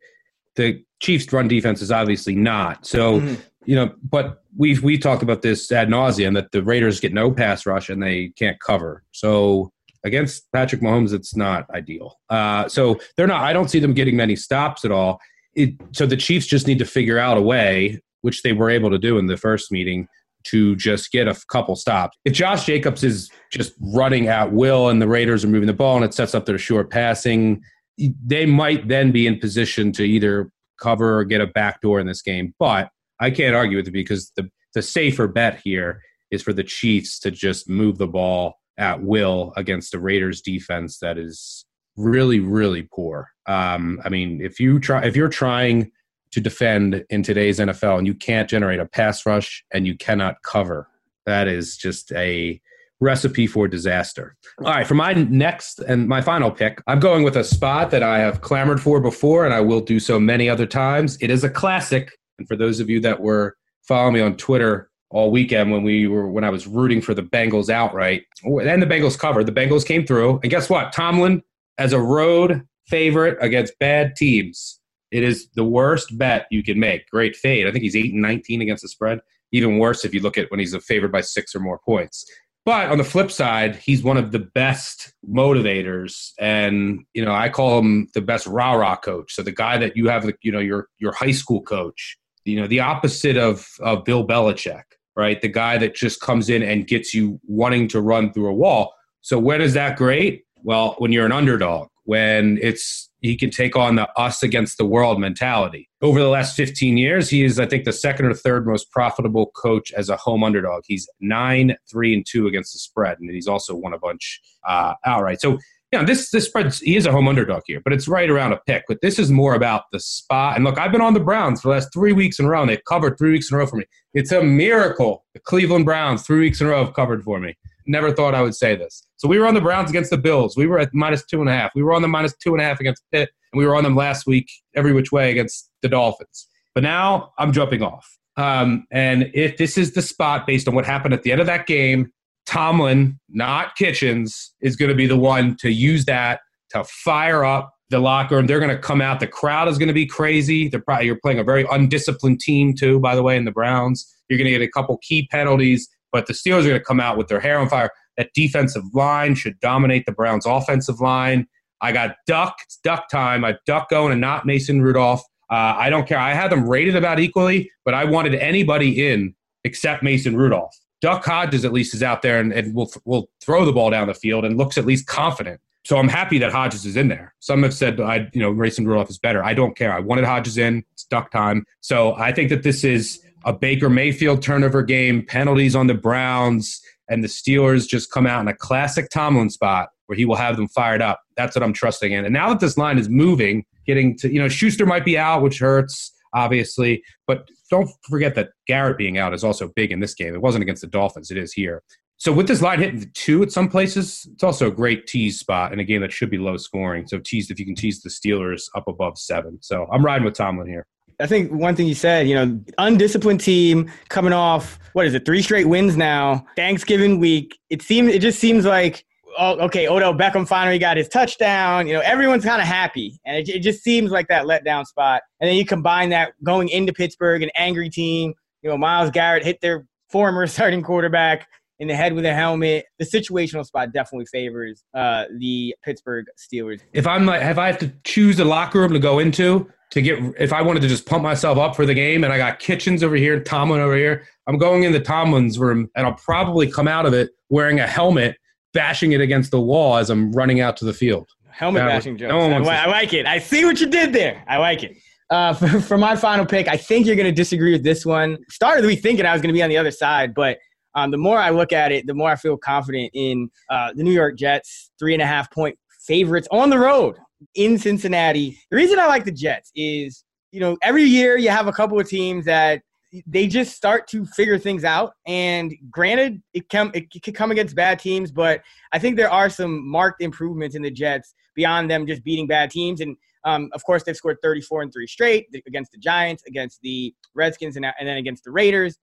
The Chiefs' run defense is obviously not. So, mm-hmm. you know, but we've we talked about this ad nauseum that the Raiders get no pass rush and they can't cover. So against Patrick Mahomes, it's not ideal. Uh, so they're not. I don't see them getting many stops at all. It, so the Chiefs just need to figure out a way, which they were able to do in the first meeting, to just get a couple stops. If Josh Jacobs is just running at will and the Raiders are moving the ball and it sets up their short passing, they might then be in position to either cover or get a backdoor in this game. But I can't argue with it because the, the safer bet here is for the Chiefs to just move the ball at will against the Raiders defense that is really, really poor. Um, I mean, if you try, if you're trying to defend in today's NFL, and you can't generate a pass rush and you cannot cover. That is just a recipe for disaster. All right, for my next and my final pick, I'm going with a spot that I have clamored for before, and I will do so many other times. It is a classic, and for those of you that were following me on Twitter all weekend when we were when I was rooting for the Bengals outright, oh, and the Bengals covered, the Bengals came through, and guess what? Tomlin as a road favorite against bad teams it is the worst bet you can make. Great fade. I think he's 8 and 19 against the spread. Even worse if you look at when he's a favored by six or more points. But on the flip side, he's one of the best motivators, and you know I call him the best rah rah coach. So the guy that you have, you know, your your high school coach, you know, the opposite of of Bill Belichick, right? The guy that just comes in and gets you wanting to run through a wall. So when is that great? Well, when you're an underdog, when it's he can take on the us against the world mentality. Over the last 15 years, he is, I think, the second or third most profitable coach as a home underdog. He's nine, three, and two against the spread, and he's also won a bunch uh, outright. So, you know, this this spread he is a home underdog here, but it's right around a pick. But this is more about the spot. And look, I've been on the Browns for the last three weeks in a row, and they've covered three weeks in a row for me. It's a miracle. The Cleveland Browns three weeks in a row have covered for me never thought I would say this. So we were on the Browns against the Bills. We were at minus two and a half. We were on the minus two and a half against Pitt, and we were on them last week every which way against the Dolphins. But now I'm jumping off. Um, and if this is the spot based on what happened at the end of that game, Tomlin, not Kitchens, is going to be the one to use that to fire up the locker room. They're going to come out. The crowd is going to be crazy. They're probably you're playing a very undisciplined team too, by the way, in the Browns. You're going to get a couple key penalties. But the Steelers are going to come out with their hair on fire. That defensive line should dominate the Browns' offensive line. I got Duck. It's Duck time. I Duck going and not Mason Rudolph. Uh, I don't care. I had them rated about equally, but I wanted anybody in except Mason Rudolph. Duck Hodges at least is out there and, and will will throw the ball down the field and looks at least confident. So I'm happy that Hodges is in there. Some have said I, you know, Mason Rudolph is better. I don't care. I wanted Hodges in. It's Duck time. So I think that this is a Baker Mayfield turnover game, penalties on the Browns, and the Steelers just come out in a classic Tomlin spot where he will have them fired up. That's what I'm trusting in. And now that this line is moving, getting to, you know, Schuster might be out, which hurts, obviously. But don't forget that Garrett being out is also big in this game. It wasn't against the Dolphins, it is here. So with this line hitting two at some places, it's also a great tease spot in a game that should be low scoring. So tease if you can tease the Steelers up above seven. So I'm riding with Tomlin here. I think one thing you said, you know, undisciplined team coming off what is it, three straight wins now. Thanksgiving week. It seems it just seems like oh, okay, Odell Beckham finally got his touchdown. You know, everyone's kind of happy, and it, it just seems like that letdown spot. And then you combine that going into Pittsburgh, an angry team. You know, Myles Garrett hit their former starting quarterback in the head with a helmet. The situational spot definitely favors uh, the Pittsburgh Steelers. If I'm like, if I have to choose a locker room to go into to get, if I wanted to just pump myself up for the game, and I got Kitchens over here, Tomlin over here, I'm going in the Tomlin's room, and I'll probably come out of it wearing a helmet, bashing it against the wall as I'm running out to the field. Helmet that bashing jokes. No I, I like it. I see what you did there. I like it. Uh, for, for, my final pick, I think you're going to disagree with this one. Started the week thinking I was going to be on the other side, but um, the more I look at it, the more I feel confident in uh, the New York Jets, three and a half point favorites on the road in Cincinnati. The reason I like the Jets is, you know, every year you have a couple of teams that they just start to figure things out. And granted, it can it can come against bad teams, but I think there are some marked improvements in the Jets beyond them just beating bad teams. And um, of course, they've scored 34 and three straight against the Giants, against the Redskins, and, and then against the Raiders.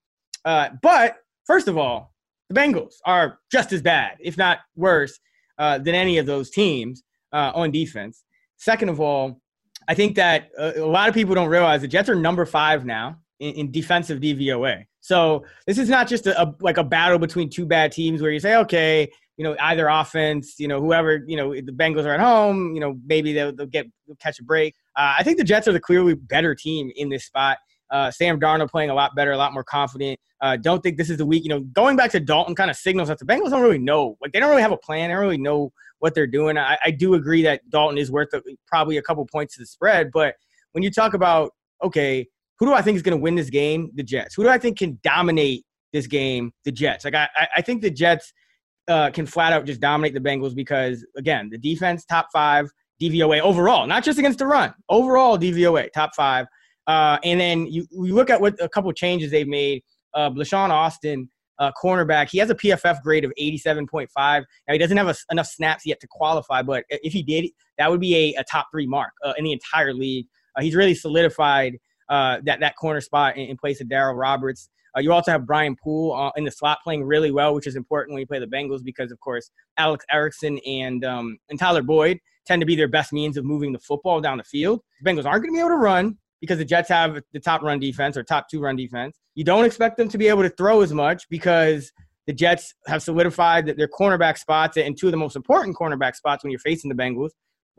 Uh, but First of all, the Bengals are just as bad, if not worse, uh, than any of those teams uh, on defense. Second of all, I think that uh, a lot of people don't realize the Jets are number five now in, in defensive DVOA. So this is not just a, a, like a battle between two bad teams where you say, okay, you know, either offense, you know, whoever, you know, the Bengals are at home, you know, maybe they'll, they'll get they'll catch a break. Uh, I think the Jets are the clearly better team in this spot. Uh, Sam Darnold playing a lot better, a lot more confident. Uh, don't think this is the week. You know, going back to Dalton kind of signals that the Bengals don't really know. Like they don't really have a plan. They don't really know what they're doing. I, I do agree that Dalton is worth a, probably a couple points to the spread. But when you talk about okay, who do I think is going to win this game? The Jets. Who do I think can dominate this game? The Jets. Like I, I think the Jets uh, can flat out just dominate the Bengals because again, the defense top five DVOA overall, not just against the run. Overall DVOA top five. Uh, and then you, you look at what a couple changes they've made. Uh, Austin, uh, cornerback, he has a PFF grade of 87.5. Now, he doesn't have a, enough snaps yet to qualify, but if he did, that would be a, a top three mark uh, in the entire league. Uh, he's really solidified uh, that, that corner spot in, in place of Darryl Roberts. Uh, you also have Brian Poole in the slot playing really well, which is important when you play the Bengals because, of course, Alex Erickson and um, and Tyler Boyd tend to be their best means of moving the football down the field. The Bengals aren't going to be able to run because the Jets have the top run defense or top two run defense. You don't expect them to be able to throw as much because the Jets have solidified that their cornerback spots and two of the most important cornerback spots when you're facing the Bengals.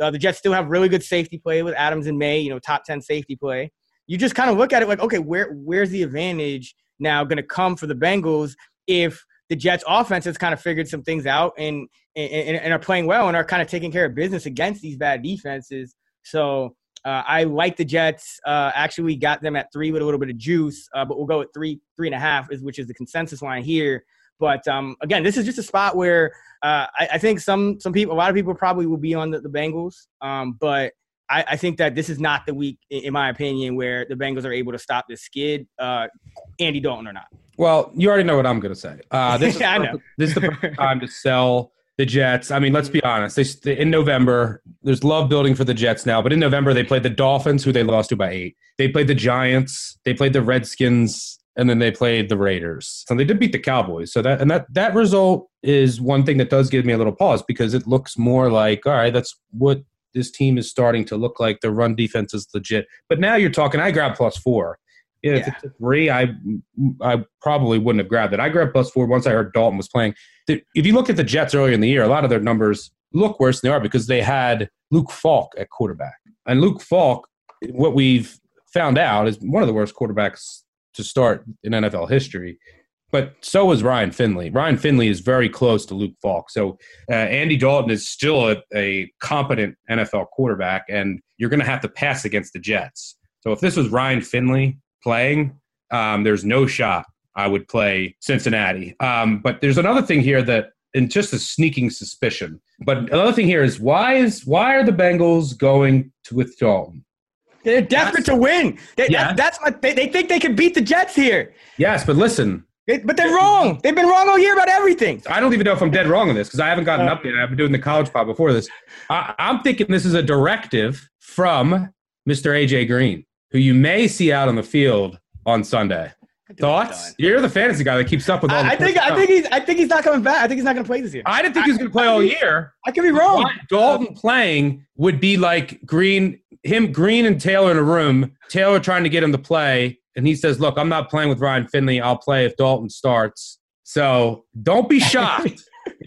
Uh, the Jets still have really good safety play with Adams and Maye, you know, top 10 safety play. You just kind of look at it like, okay, where where's the advantage now going to come for the Bengals if the Jets offense has kind of figured some things out and, and, and are playing well and are kind of taking care of business against these bad defenses. So uh, I like the Jets. Uh, actually, we got them at three with a little bit of juice, uh, but we'll go at three, three and a half, is which is the consensus line here. But um, again, this is just a spot where uh, I, I, think some some people, a lot of people probably will be on the, the Bengals. Um, but I, I, think that this is not the week, in my opinion, where the Bengals are able to stop this skid, uh, Andy Dalton or not. Well, you already know what I'm going to say. Uh, this, is I know. this is the perfect time to sell the Jets. I mean, let's be honest. They, in November, there's love building for the Jets now, but in November they played the Dolphins, who they lost to by eight. They played the Giants. They played the Redskins, and then they played the Raiders. So they did beat the Cowboys. So that and that that result is one thing that does give me a little pause because it looks more like all right, that's what this team is starting to look like. The run defense is legit. But now you're talking. I grab plus four. Yeah, it's a three, I I probably wouldn't have grabbed it. I grabbed plus four once I heard Dalton was playing. If you look at the Jets earlier in the year, a lot of their numbers look worse than they are because they had Luke Falk at quarterback. And Luke Falk, what we've found out, is one of the worst quarterbacks to start in NFL history. But so is Ryan Finley. Ryan Finley is very close to Luke Falk. So uh, Andy Dalton is still a, a competent NFL quarterback, and you're going to have to pass against the Jets. So if this was Ryan Finley, playing, um, there's no shot I would play Cincinnati. Um, but there's another thing here that, and just a sneaking suspicion. But another thing here is why is why are the Bengals going to with Dalton? They're desperate to win. They, yeah. That, that's what they, they think they can beat the Jets here. Yes, but listen. but they're wrong. They've been wrong all year about everything. I don't even know if I'm dead wrong on this because I haven't gotten an uh. update. I've been doing the college pod before this. I, I'm thinking this is a directive from Mr. AJ Green who you may see out on the field on Sunday. Thoughts? You're the fantasy guy that keeps up with all. I, I think I think he's I think he's not coming back. I think he's not going to play this year. I didn't think he was going to play all year. I could be wrong. Dalton playing would be like Green, him, Green, and Taylor in a room. Taylor trying to get him to play, and he says, "Look, I'm not playing with Ryan Finley. I'll play if Dalton starts." So don't be shocked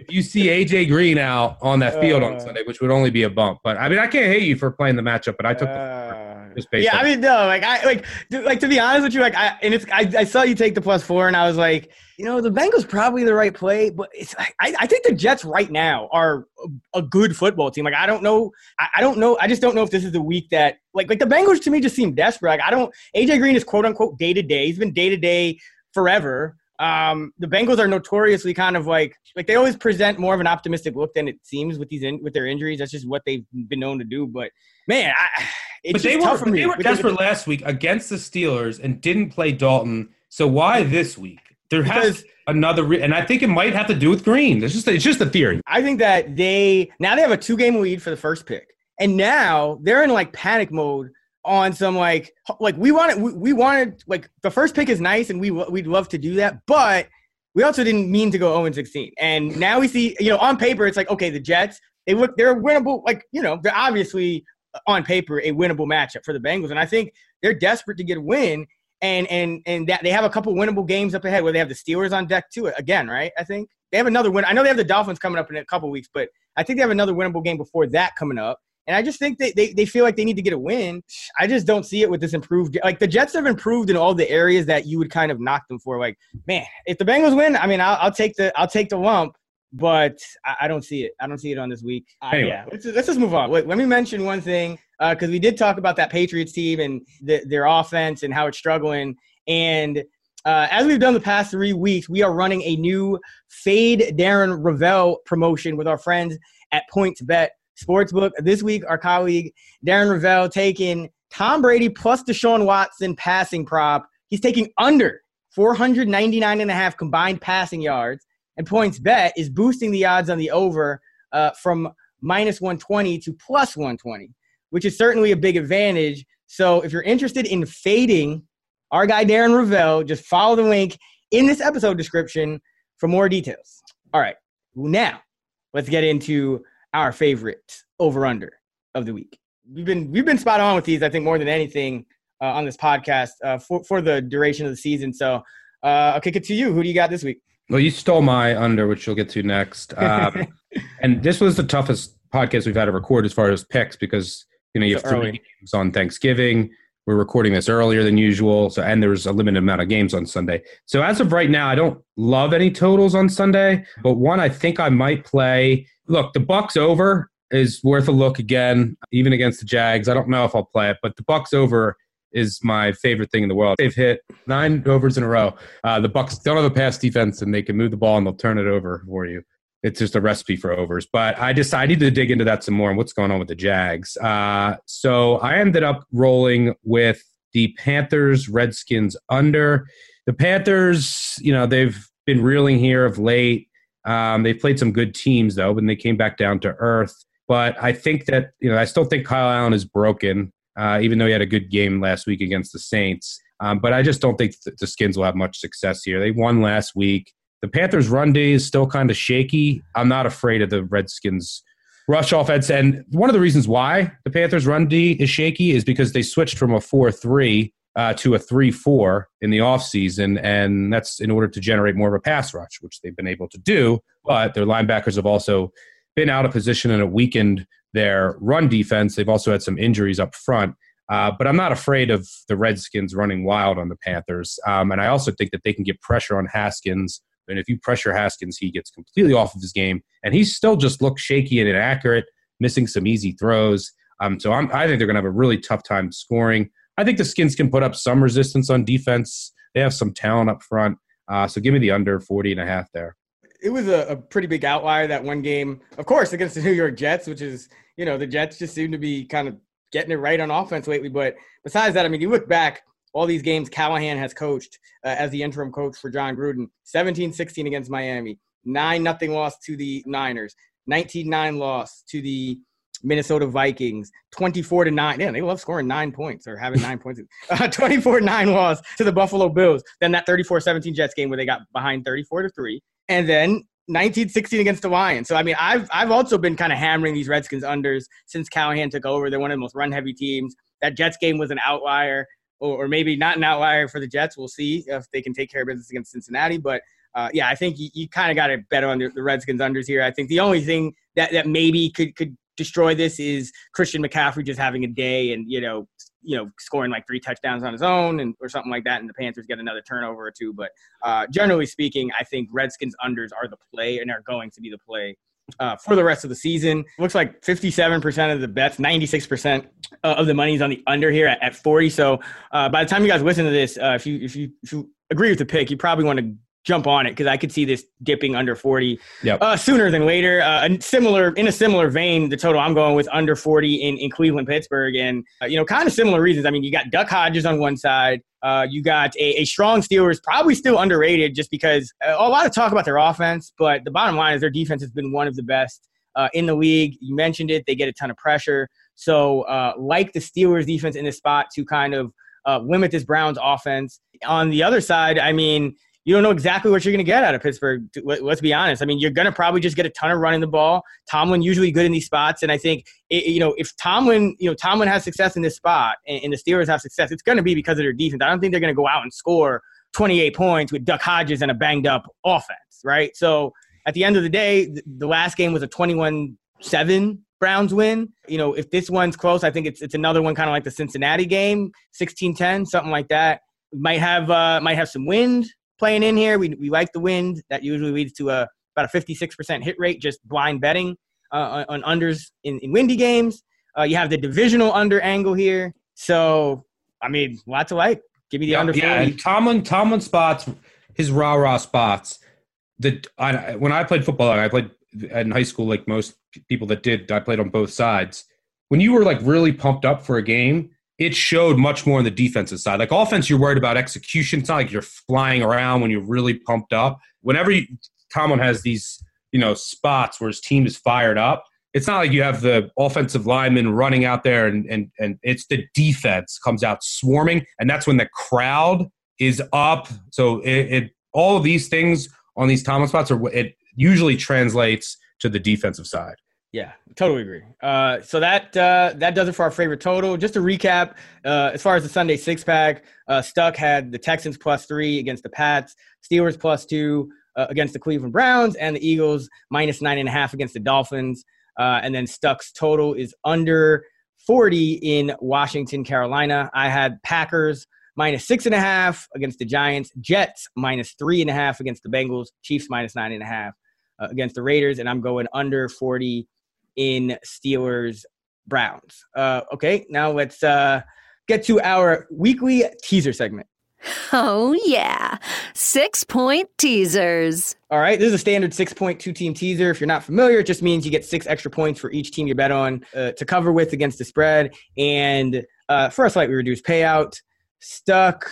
if you see AJ Green out on that field on Uh. Sunday, which would only be a bump. But I mean, I can't hate you for playing the matchup, but I took the Uh, just based yeah, on- I mean, no, like I like, dude, like to be honest with you, like I and it's I, I saw you take the plus four, and I was like, you know, the Bengals probably the right play, but it's I, I think the Jets right now are a, a good football team. Like I don't know, I, I don't know, I just don't know if this is the week that like like the Bengals to me just seem desperate. Like I don't, AJ Green is quote unquote day to day. He's been day to day forever. Um, the Bengals are notoriously kind of like like they always present more of an optimistic look than it seems with these in, with their injuries. That's just what they've been known to do. But man, I, it's but they were, tough for me. they were because- desperate last week against the Steelers and didn't play Dalton. So why this week? There has another, re- and I think it might have to do with Green. It's just it's just a theory. I think that they now they have a two game lead for the first pick, and now they're in like panic mode on some like like we wanted we, we wanted like the first pick is nice and we we'd love to do that, but we also didn't mean to go 0 16. And now we see you know on paper it's like okay the Jets they look they're winnable like you know they're obviously uh, on paper a winnable matchup for the Bengals, and I think they're desperate to get a win. And and and that they have a couple winnable games up ahead where they have the Steelers on deck too. Again, right? I think they have another win. I know they have the Dolphins coming up in a couple weeks, but I think they have another winnable game before that coming up. And I just think they, they, they feel like they need to get a win. I just don't see it with this improved. Like the Jets have improved in all the areas that you would kind of knock them for. Like, man, if the Bengals win, I mean, I'll, I'll take the I'll take the lump, but I, I don't see it. I don't see it on this week. Uh, yeah, let's, let's just move on. Wait, let me mention one thing because we did talk about that Patriots team and the, their offense and how it's struggling. And uh, as we've done the past three weeks, we are running a new Fade Darren Rovell promotion with our friends at PointsBet Sportsbook. This week, our colleague Darren Rovell taking Tom Brady plus Deshaun Watson passing prop. He's taking under 499 and a half combined passing yards. And PointsBet is boosting the odds on the over uh, from minus 120 to plus 120, which is certainly a big advantage. So if you're interested in fading our guy Darren Rovell, just follow the link in this episode description for more details. All right, now let's get into our favorite over under of the week. We've been we've been spot on with these, I think, more than anything uh, on this podcast uh, for for the duration of the season. So uh, I'll kick it to you. Who do you got this week? Well, you stole my under, which you'll get to next. Um, and this was the toughest podcast we've had to record as far as picks because you know you have three early. games on Thanksgiving. We're recording this earlier than usual, so and there's a limited amount of games on Sunday. So as of right now, I don't love any totals on Sunday, but one I think I might play. Look, the Bucks over is worth a look again, even against the Jags. I don't know if I'll play it, but the Bucks over is my favorite thing in the world. They've hit nine overs in a row. Uh, the Bucks don't have a pass defense, and they can move the ball and they'll turn it over for you. It's just a recipe for overs. But I decided to dig into that some more and what's going on with the Jags. Uh, so I ended up rolling with the Panthers Redskins under. The Panthers, you know, they've been reeling here of late. Um, they've played some good teams though, but they came back down to earth. But I think that you know, I still think Kyle Allen is broken, uh, even though he had a good game last week against the Saints. Um, but I just don't think th- the Skins will have much success here. They won last week. The Panthers' run D is still kind of shaky. I'm not afraid of the Redskins' rush offense. And one of the reasons why the Panthers' run D is shaky is because they switched from a 4 3 uh, to a 3 4 in the offseason. And that's in order to generate more of a pass rush, which they've been able to do. But their linebackers have also been out of position and it weakened their run defense. They've also had some injuries up front. Uh, but I'm not afraid of the Redskins running wild on the Panthers. Um, and I also think that they can get pressure on Haskins. And if you pressure Haskins, he gets completely off of his game. And he still just looks shaky and inaccurate, missing some easy throws. Um, so I'm, I think they're going to have a really tough time scoring. I think the Skins can put up some resistance on defense. They have some talent up front. Uh, so give me the under 40 and a half there. it was a, a pretty big outlier that one game, of course, against the New York Jets, which is, you know, the Jets just seem to be kind of getting it right on offense lately. But besides that, I mean, you look back, all these games Callahan has coached uh, as the interim coach for Jon Gruden 17 16 against Miami, 9 nothing loss to the Niners, 19 9 loss to the Minnesota Vikings, 24 to 9. Yeah, they love scoring nine points or having nine points. Uh, 24 9 loss to the Buffalo Bills. Then that 34 17 Jets game where they got behind 34 to 3. And then 19 16 against the Lions. So, I mean, I've, I've also been kind of hammering these Redskins unders since Callahan took over. They're one of the most run heavy teams. That Jets game was an outlier, or, or maybe not an outlier for the Jets. We'll see if they can take care of business against Cincinnati. But uh, yeah, I think you, you kind of got to bet on the, the Redskins unders here. I think the only thing that, that maybe could could destroy this is Christian McCaffrey just having a day and you know you know scoring like three touchdowns on his own and or something like that, and the Panthers get another turnover or two. But uh, generally speaking, I think Redskins unders are the play and are going to be the play. Uh, for the rest of the season, looks like 57% of the bets, 96% uh, of the money is on the under here at, at 40. So uh, by the time you guys listen to this, uh, if you if you if you agree with the pick, you probably want to jump on it because I could see this dipping under 40 Yep. uh, sooner than later. Uh, similar in a similar vein, the total I'm going with under 40 in, in Cleveland, Pittsburgh, and uh, you know, kind of similar reasons. I mean, you got Duck Hodges on one side. Uh, you got a, a strong Steelers, probably still underrated, just because uh, a lot of talk about their offense, but the bottom line is their defense has been one of the best uh, in the league. You mentioned it; they get a ton of pressure. So, uh, like the Steelers' defense in this spot to kind of uh, limit this Browns offense. On the other side, I mean, you don't know exactly what you're going to get out of Pittsburgh. Let- Let's be honest. I mean, you're going to probably just get a ton of running the ball. Tomlin usually good in these spots, and I think it, you know if Tomlin, you know, Tomlin has success in this spot, and, and the Steelers have success, it's going to be because of their defense. I don't think they're going to go out and score 28 points with Duck Hodges and a banged up offense, right? So at the end of the day, the, last game was a 21-7 Browns win. You know, if this one's close, I think it's it's another one kind of like the Cincinnati game, 16-10, something like that. Might have uh, might have some wind playing in here. We, we like the wind. That usually leads to a about a 56% hit rate, just blind betting uh, on, on unders in, in windy games. Uh, you have the divisional under angle here. So, I mean, lots of like. Give me the yeah, under 40. yeah, and Tomlin Tomlin spots his rah rah spots. The I, when I played football, I played in high school like most people that did. I played on both sides. When you were like really pumped up for a game, it showed much more on the defensive side. Like offense, you're worried about execution. It's not like you're flying around when you're really pumped up. Whenever you, Tomlin has these, you know, spots where his team is fired up, it's not like you have the offensive lineman running out there and and and it's the defense comes out swarming, and that's when the crowd is up. So it, it all of these things on these Tomlin spots are it usually translates to the defensive side. Yeah, totally agree. Uh, so that uh, that does it for our favorite total. Just to recap, uh, as far as the Sunday six pack, uh, Stuck had the Texans plus three against the Pats, Steelers plus two uh, against the Cleveland Browns, and the Eagles minus nine and a half against the Dolphins. Uh, and then Stuck's total is under 40 in Washington, Carolina. I had Packers minus six and a half against the Giants, Jets minus three and a half against the Bengals, Chiefs minus nine and a half against the Raiders, and I'm going under 40 in Steelers Browns. Uh, okay, now let's uh, get to our weekly teaser segment. Oh, yeah. Six point teasers. All right, this is a standard six point two team teaser. If you're not familiar, it just means you get six extra points for each team you bet on uh, to cover with against the spread. And uh, for a slightly reduced payout, stuck.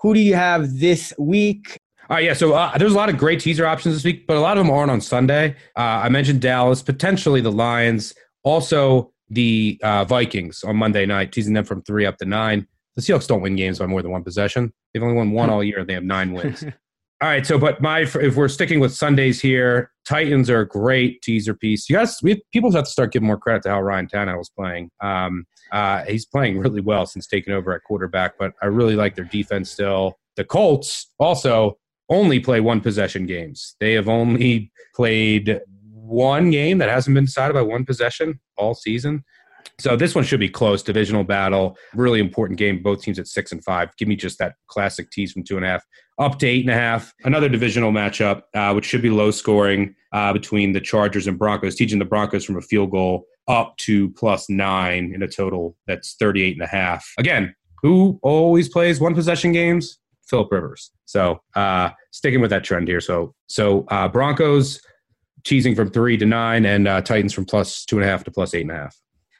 Who do you have this week? All right, yeah. So uh, there's a lot of great teaser options this week, but a lot of them aren't on Sunday. Uh, I mentioned Dallas, potentially the Lions, also the uh, Vikings on Monday night, teasing them from three up to nine. The Seahawks don't win games by more than one possession. They've only won one all year. They have nine wins. all right, so but my if we're sticking with Sundays here, Titans are a great teaser piece. You guys, we people have to start giving more credit to how Ryan Tannehill was playing. Um, uh, he's playing really well since taking over at quarterback, but I really like their defense still. The Colts also only play one possession games. They have only played one game that hasn't been decided by one possession all season. So this one should be close. Divisional battle, really important game. Both teams at six and five. Give me just that classic tease from two and a half up to eight and a half. Another divisional matchup, uh, which should be low scoring uh, between the Chargers and Broncos, teaching the Broncos from a field goal up to plus nine in a total that's 38 and a half. Again, who always plays one possession games? Philip Rivers. So uh, sticking with that trend here. So so uh, Broncos teasing from three to nine, and uh, Titans from plus two and a half to plus eight and a half.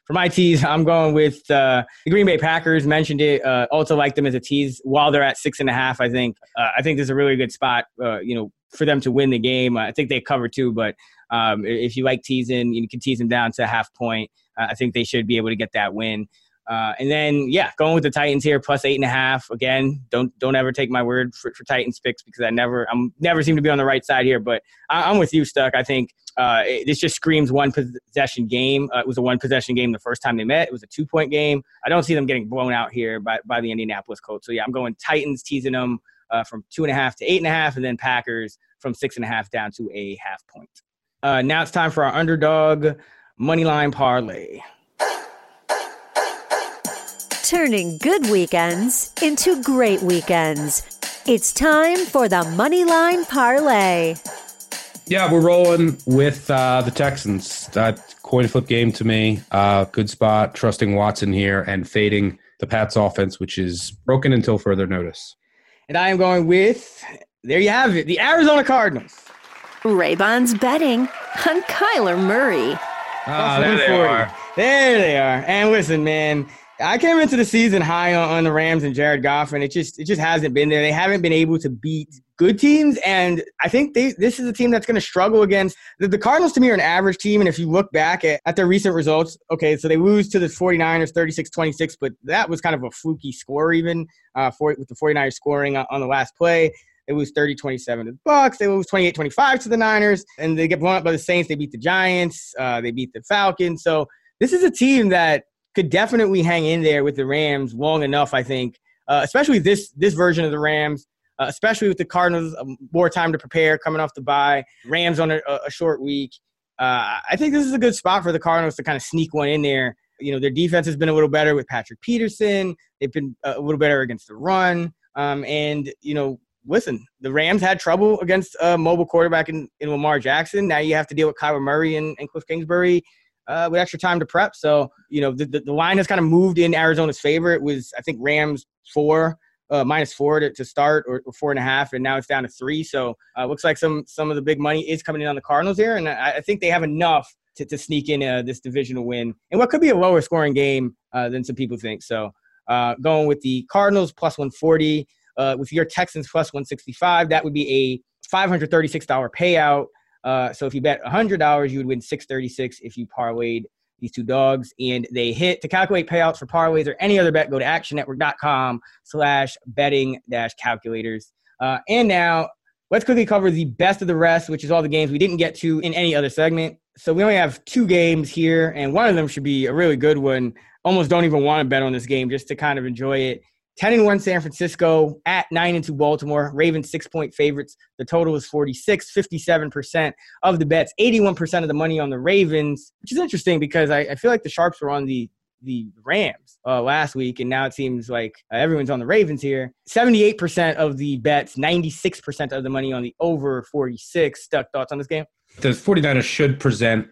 for my tease, I'm going with uh, the Green Bay Packers. Mentioned it. Uh, also like them as a tease while they're at six and a half. I think uh, I think this is a really good spot. You know, for them to win the game. I think they cover too, but um, if you like teasing, you can tease them down to a half point. I think they should be able to get that win. Uh, and then yeah, going with the Titans here plus eight and a half. Again, don't don't ever take my word for, for Titans picks because I never I'm never seem to be on the right side here. But I, am with you, Stuck. I think uh, it, this just screams one possession game. Uh, it was a one possession game the first time they met. It was a two point game. I don't see them getting blown out here by by the Indianapolis Colts. So yeah, I'm going Titans teasing them uh, from two and a half to eight and a half, and then Packers from six and a half down to a half point. Uh, now it's time for our underdog money line parlay turning good weekends into great weekends. It's time for the Moneyline Parlay. Yeah, we're rolling with uh, the Texans. That coin flip game to me. Uh, good spot. Trusting Watson here and fading the Pats offense, which is broken until further notice. And I am going with, there you have it, the Arizona Cardinals. Raybon's betting on Kyler Murray. Ah, there they are. There they are. And listen, man, I came into the season high on, on, the Rams and Jared Goff, and it just it just hasn't been there. They haven't been able to beat good teams, and I think they this is a team that's going to struggle against the, the, Cardinals. To me, are an average team, and if you look back at, at their recent results, okay, so they lose to the 49ers 36-26, but that was kind of a fluky score even uh, for with the 49ers scoring on, on the last play. They lose 30-27 to the Bucks. They lose 28-25 to the Niners, and they get blown up by the Saints. They beat the Giants. Uh, they beat the Falcons. So this is a team that could definitely hang in there with the Rams long enough, I think, uh, especially this this version of the Rams, uh, especially with the Cardinals um, more time to prepare coming off the bye, Rams on a, a short week. Uh, I think this is a good spot for the Cardinals to kind of sneak one in there. You know, their defense has been a little better with Patrick Peterson. They've been a little better against the run. Um, and, you know, listen, the Rams had trouble against a mobile quarterback in, in Lamar Jackson. Now you have to deal with Kyler Murray and, and Cliff Kingsbury uh, with extra time to prep. So, you know, the, the, the, line has kind of moved in Arizona's favor. It was, I think, Rams four, uh, minus four to, to start or, or, four and a half, and now it's down to three. So, uh, looks like some some of the big money is coming in on the Cardinals here, and I, I think they have enough to, to sneak in uh, this divisional win and what could be a lower scoring game uh, than some people think. So, uh, going with the Cardinals plus 140, uh, with your Texans plus 165, that would be a $536 payout. Uh, so if you bet $100, you would win 636 if you parlayed these two dogs. And they hit. To calculate payouts for parlays or any other bet go to actionnetwork.com slash betting dash calculators. Uh, and now let's quickly cover the best of the rest which is all the games we didn't get to in any other segment. So we only have two games here and one of them should be a really good one. Almost don't even want to bet on this game just to kind of enjoy it 10 and 1 San Francisco at 9 and 2 Baltimore. Ravens six point favorites. The total is 46, 57% of the bets, 81% of the money on the Ravens, which is interesting because I, I feel like the Sharps were on the the Rams uh, last week, and now it seems like uh, everyone's on the Ravens here. 78% of the bets, 96% of the money on the over 46. Stuck thoughts on this game? The 49ers should present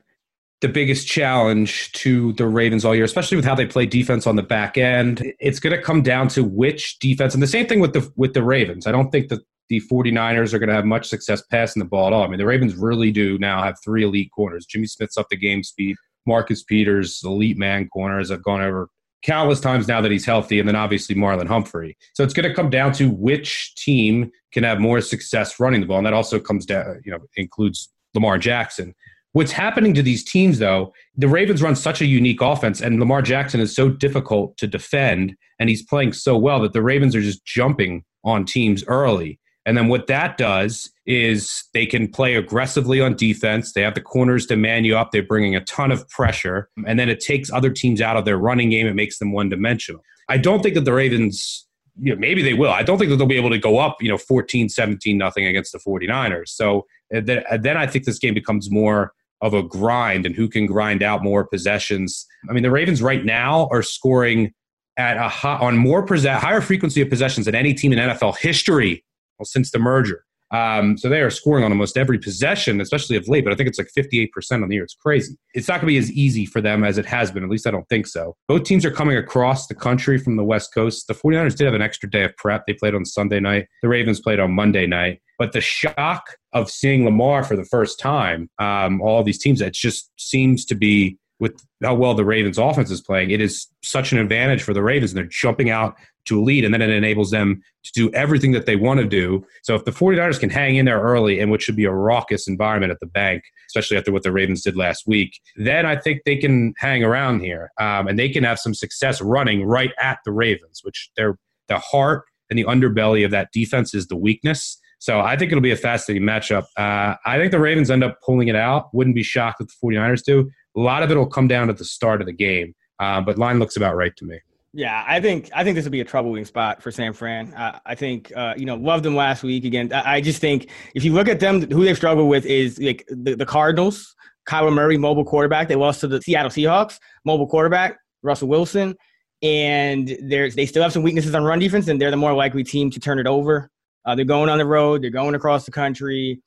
the biggest challenge to the Ravens all year, especially with how they play defense on the back end. It's going to come down to which defense, and the same thing with the with the Ravens. I don't think that the 49ers are going to have much success passing the ball at all. I mean, the Ravens really do now have three elite corners. Jimmy Smith's up the game speed. Marcus Peters, elite man corners. I've gone over countless times now that he's healthy, and then obviously Marlon Humphrey. So it's going to come down to which team can have more success running the ball, and that also comes down, you know, includes Lamar Jackson. What's happening to these teams, though, the Ravens run such a unique offense, and Lamar Jackson is so difficult to defend, and he's playing so well that the Ravens are just jumping on teams early. And then what that does is they can play aggressively on defense. They have the corners to man you up. They're bringing a ton of pressure. And then it takes other teams out of their running game. It makes them one dimensional. I don't think that the Ravens, you know, maybe they will. I don't think that they'll be able to go up, you know, 14, 17, nothing against the 49ers. So uh, uh, then I think this game becomes more of a grind and who can grind out more possessions. I mean, the Ravens right now are scoring at a high, on more higher frequency of possessions than any team in NFL history well, since the merger. Um, so they are scoring on almost every possession, especially of late, but I think it's like 58% on the year. It's crazy. It's not going to be as easy for them as it has been. At least I don't think so. Both teams are coming across the country from the West Coast. The 49ers did have an extra day of prep. They played on Sunday night. The Ravens played on Monday night. But the shock of seeing Lamar for the first time, um, all these teams, it just seems to be with how well the Ravens offense is playing, it is such an advantage for the Ravens. And they're jumping out to a lead, and then it enables them to do everything that they want to do. So if the 49ers can hang in there early in what should be a raucous environment at the bank, especially after what the Ravens did last week, then I think they can hang around here um, and they can have some success running right at the Ravens, which they're the heart and the underbelly of that defense is the weakness. So I think it'll be a fascinating matchup. Uh, I think the Ravens end up pulling it out. Wouldn't be shocked if the 49ers do. A lot of it will come down at the start of the game, uh, but line looks about right to me. Yeah, I think I think this will be a troubling spot for San Fran. Uh, I think uh, you know loved them last week again. I, I, just think if you look at them, who they've struggled with is like the, the Cardinals, Kyler Murray, mobile quarterback. They lost to the Seattle Seahawks, mobile quarterback Russell Wilson, and they still have some weaknesses on run defense, and they're the more likely team to turn it over. Uh, they're going on the road. They're going across the country.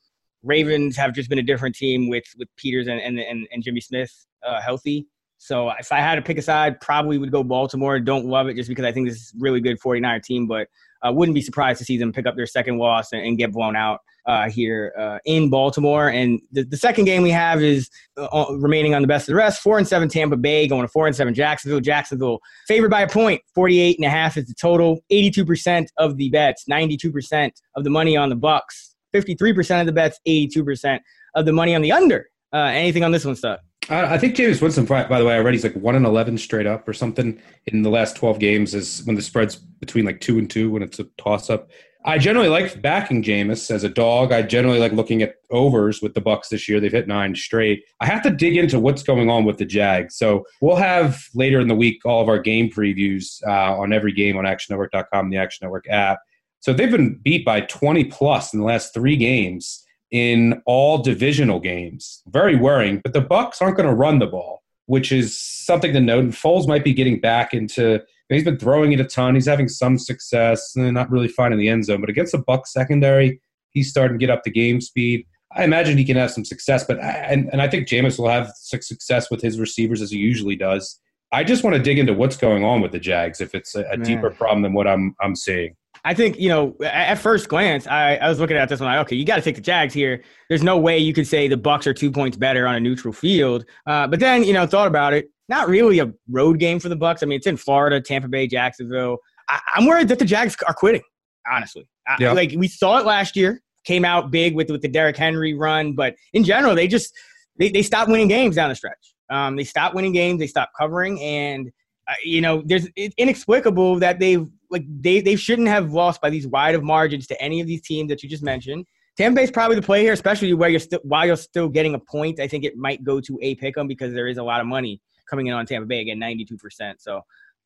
Ravens have just been a different team with with Peters and and and, and Jimmy Smith uh, healthy. So if I had to pick a side, probably would go Baltimore. Don't love it just because I think this is really good 49er team, but uh, wouldn't be surprised to see them pick up their second loss and, and get blown out uh, here uh, in Baltimore. And the, the, second game we have is uh, remaining on the best of the rest. Four and seven Tampa Bay going to four and seven Jacksonville. Jacksonville favored by a point. 48 and a half is the total. 82% of the bets, 92% of the money on the Bucks, 53% of the bets, 82% of the money on the under. Uh, anything on this one, Stuck? I think Jameis Winston, by the way, already he's like one and eleven straight up or something in the last twelve games. Is when the spread's between like two and two when it's a toss up. I generally like backing Jameis as a dog. I generally like looking at overs with the Bucks this year. They've hit nine straight. I have to dig into what's going on with the Jags. So we'll have later in the week all of our game previews uh, on every game on ActionNetwork.com, the Action Network app. So they've been beat by 20 plus in the last three games in all divisional games. Very worrying, but the Bucks aren't going to run the ball, which is something to note. And Foles might be getting back into. He's been throwing it a ton. He's having some success, and not really finding the end zone. But against the Bucks secondary, he's starting to get up the game speed. I imagine he can have some success, but and, and I think Jameis will have success with his receivers as he usually does. I just want to dig into what's going on with the Jags if it's a, a deeper problem than what I'm I'm seeing. I think you know at first glance, I, I was looking at this one like, okay, you got to take the Jags here. There's no way you could say the Bucks are two points better on a neutral field. Uh, but then you know thought about it, not really a road game for the Bucks. I mean, it's in Florida, Tampa Bay, Jacksonville. I, am worried that the Jags are quitting. Honestly, yeah. Like we saw it last year, came out big with with the Derrick Henry run, but in general, they just they, they stopped winning games down the stretch. Um, they stopped winning games. They stopped covering, and uh, you know, there's it's inexplicable that they've like they they shouldn't have lost by these wide of margins to any of these teams that you just mentioned. Tampa Bay's probably the play here, especially where you're still while you're still getting a point. I think it might go to a pick 'em because there is a lot of money coming in on Tampa Bay again, 92 percent. So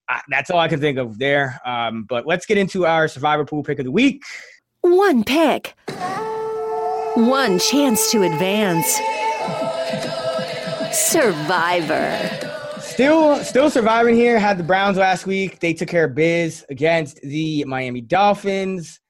I, that's all I can think of there. Um, but let's get into our survivor pool pick of the week. One pick, one chance to advance. Survivor. Still, still surviving here. Had the Browns last week. They took care of biz against the Miami Dolphins.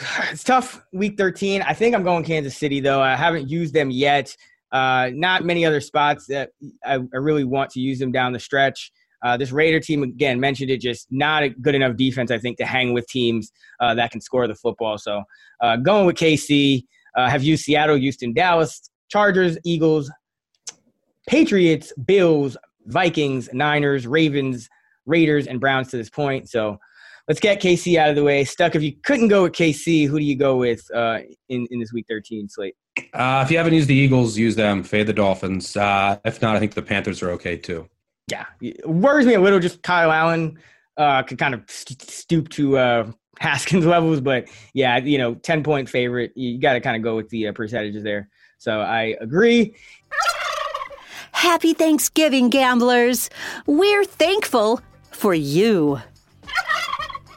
It's tough. Week 13. I think I'm going Kansas City though. I haven't used them yet. Uh, not many other spots that I, I, really want to use them down the stretch. Uh, this Raider team again mentioned it, just not a good enough defense, I think, to hang with teams uh, that can score the football. So uh, going with KC. Uh, have used Seattle, Houston, Dallas, Chargers, Eagles, Patriots, Bills, Vikings, Niners, Ravens, Raiders, and Browns to this point. So let's get KC out of the way. Stuck, if you couldn't go with KC, who do you go with uh, in, in this week 13 slate? Uh, if you haven't used the Eagles, use them. Fade the Dolphins. Uh, if not, I think the Panthers are okay too. Yeah. It worries me a little just Kyle Allen uh, could kind of st- stoop to uh, Haskins levels. But yeah, you know, 10 point favorite. You got to kind of go with the uh, percentages there. So I agree. Happy Thanksgiving, gamblers. We're thankful for you.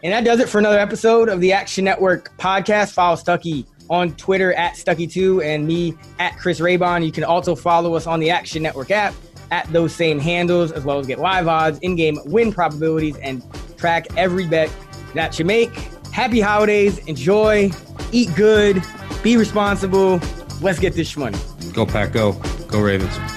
And that does it for another episode of the Action Network podcast. Follow Stuckey on Twitter at Stuckey2 and me at Chris Raybon. You can also follow us on the Action Network app at those same handles, as well as get live odds, in game win probabilities, and track every bet that you make. Happy holidays. Enjoy. Eat good. Be responsible. Let's get this money. Go, Pack. Go. Go, Ravens.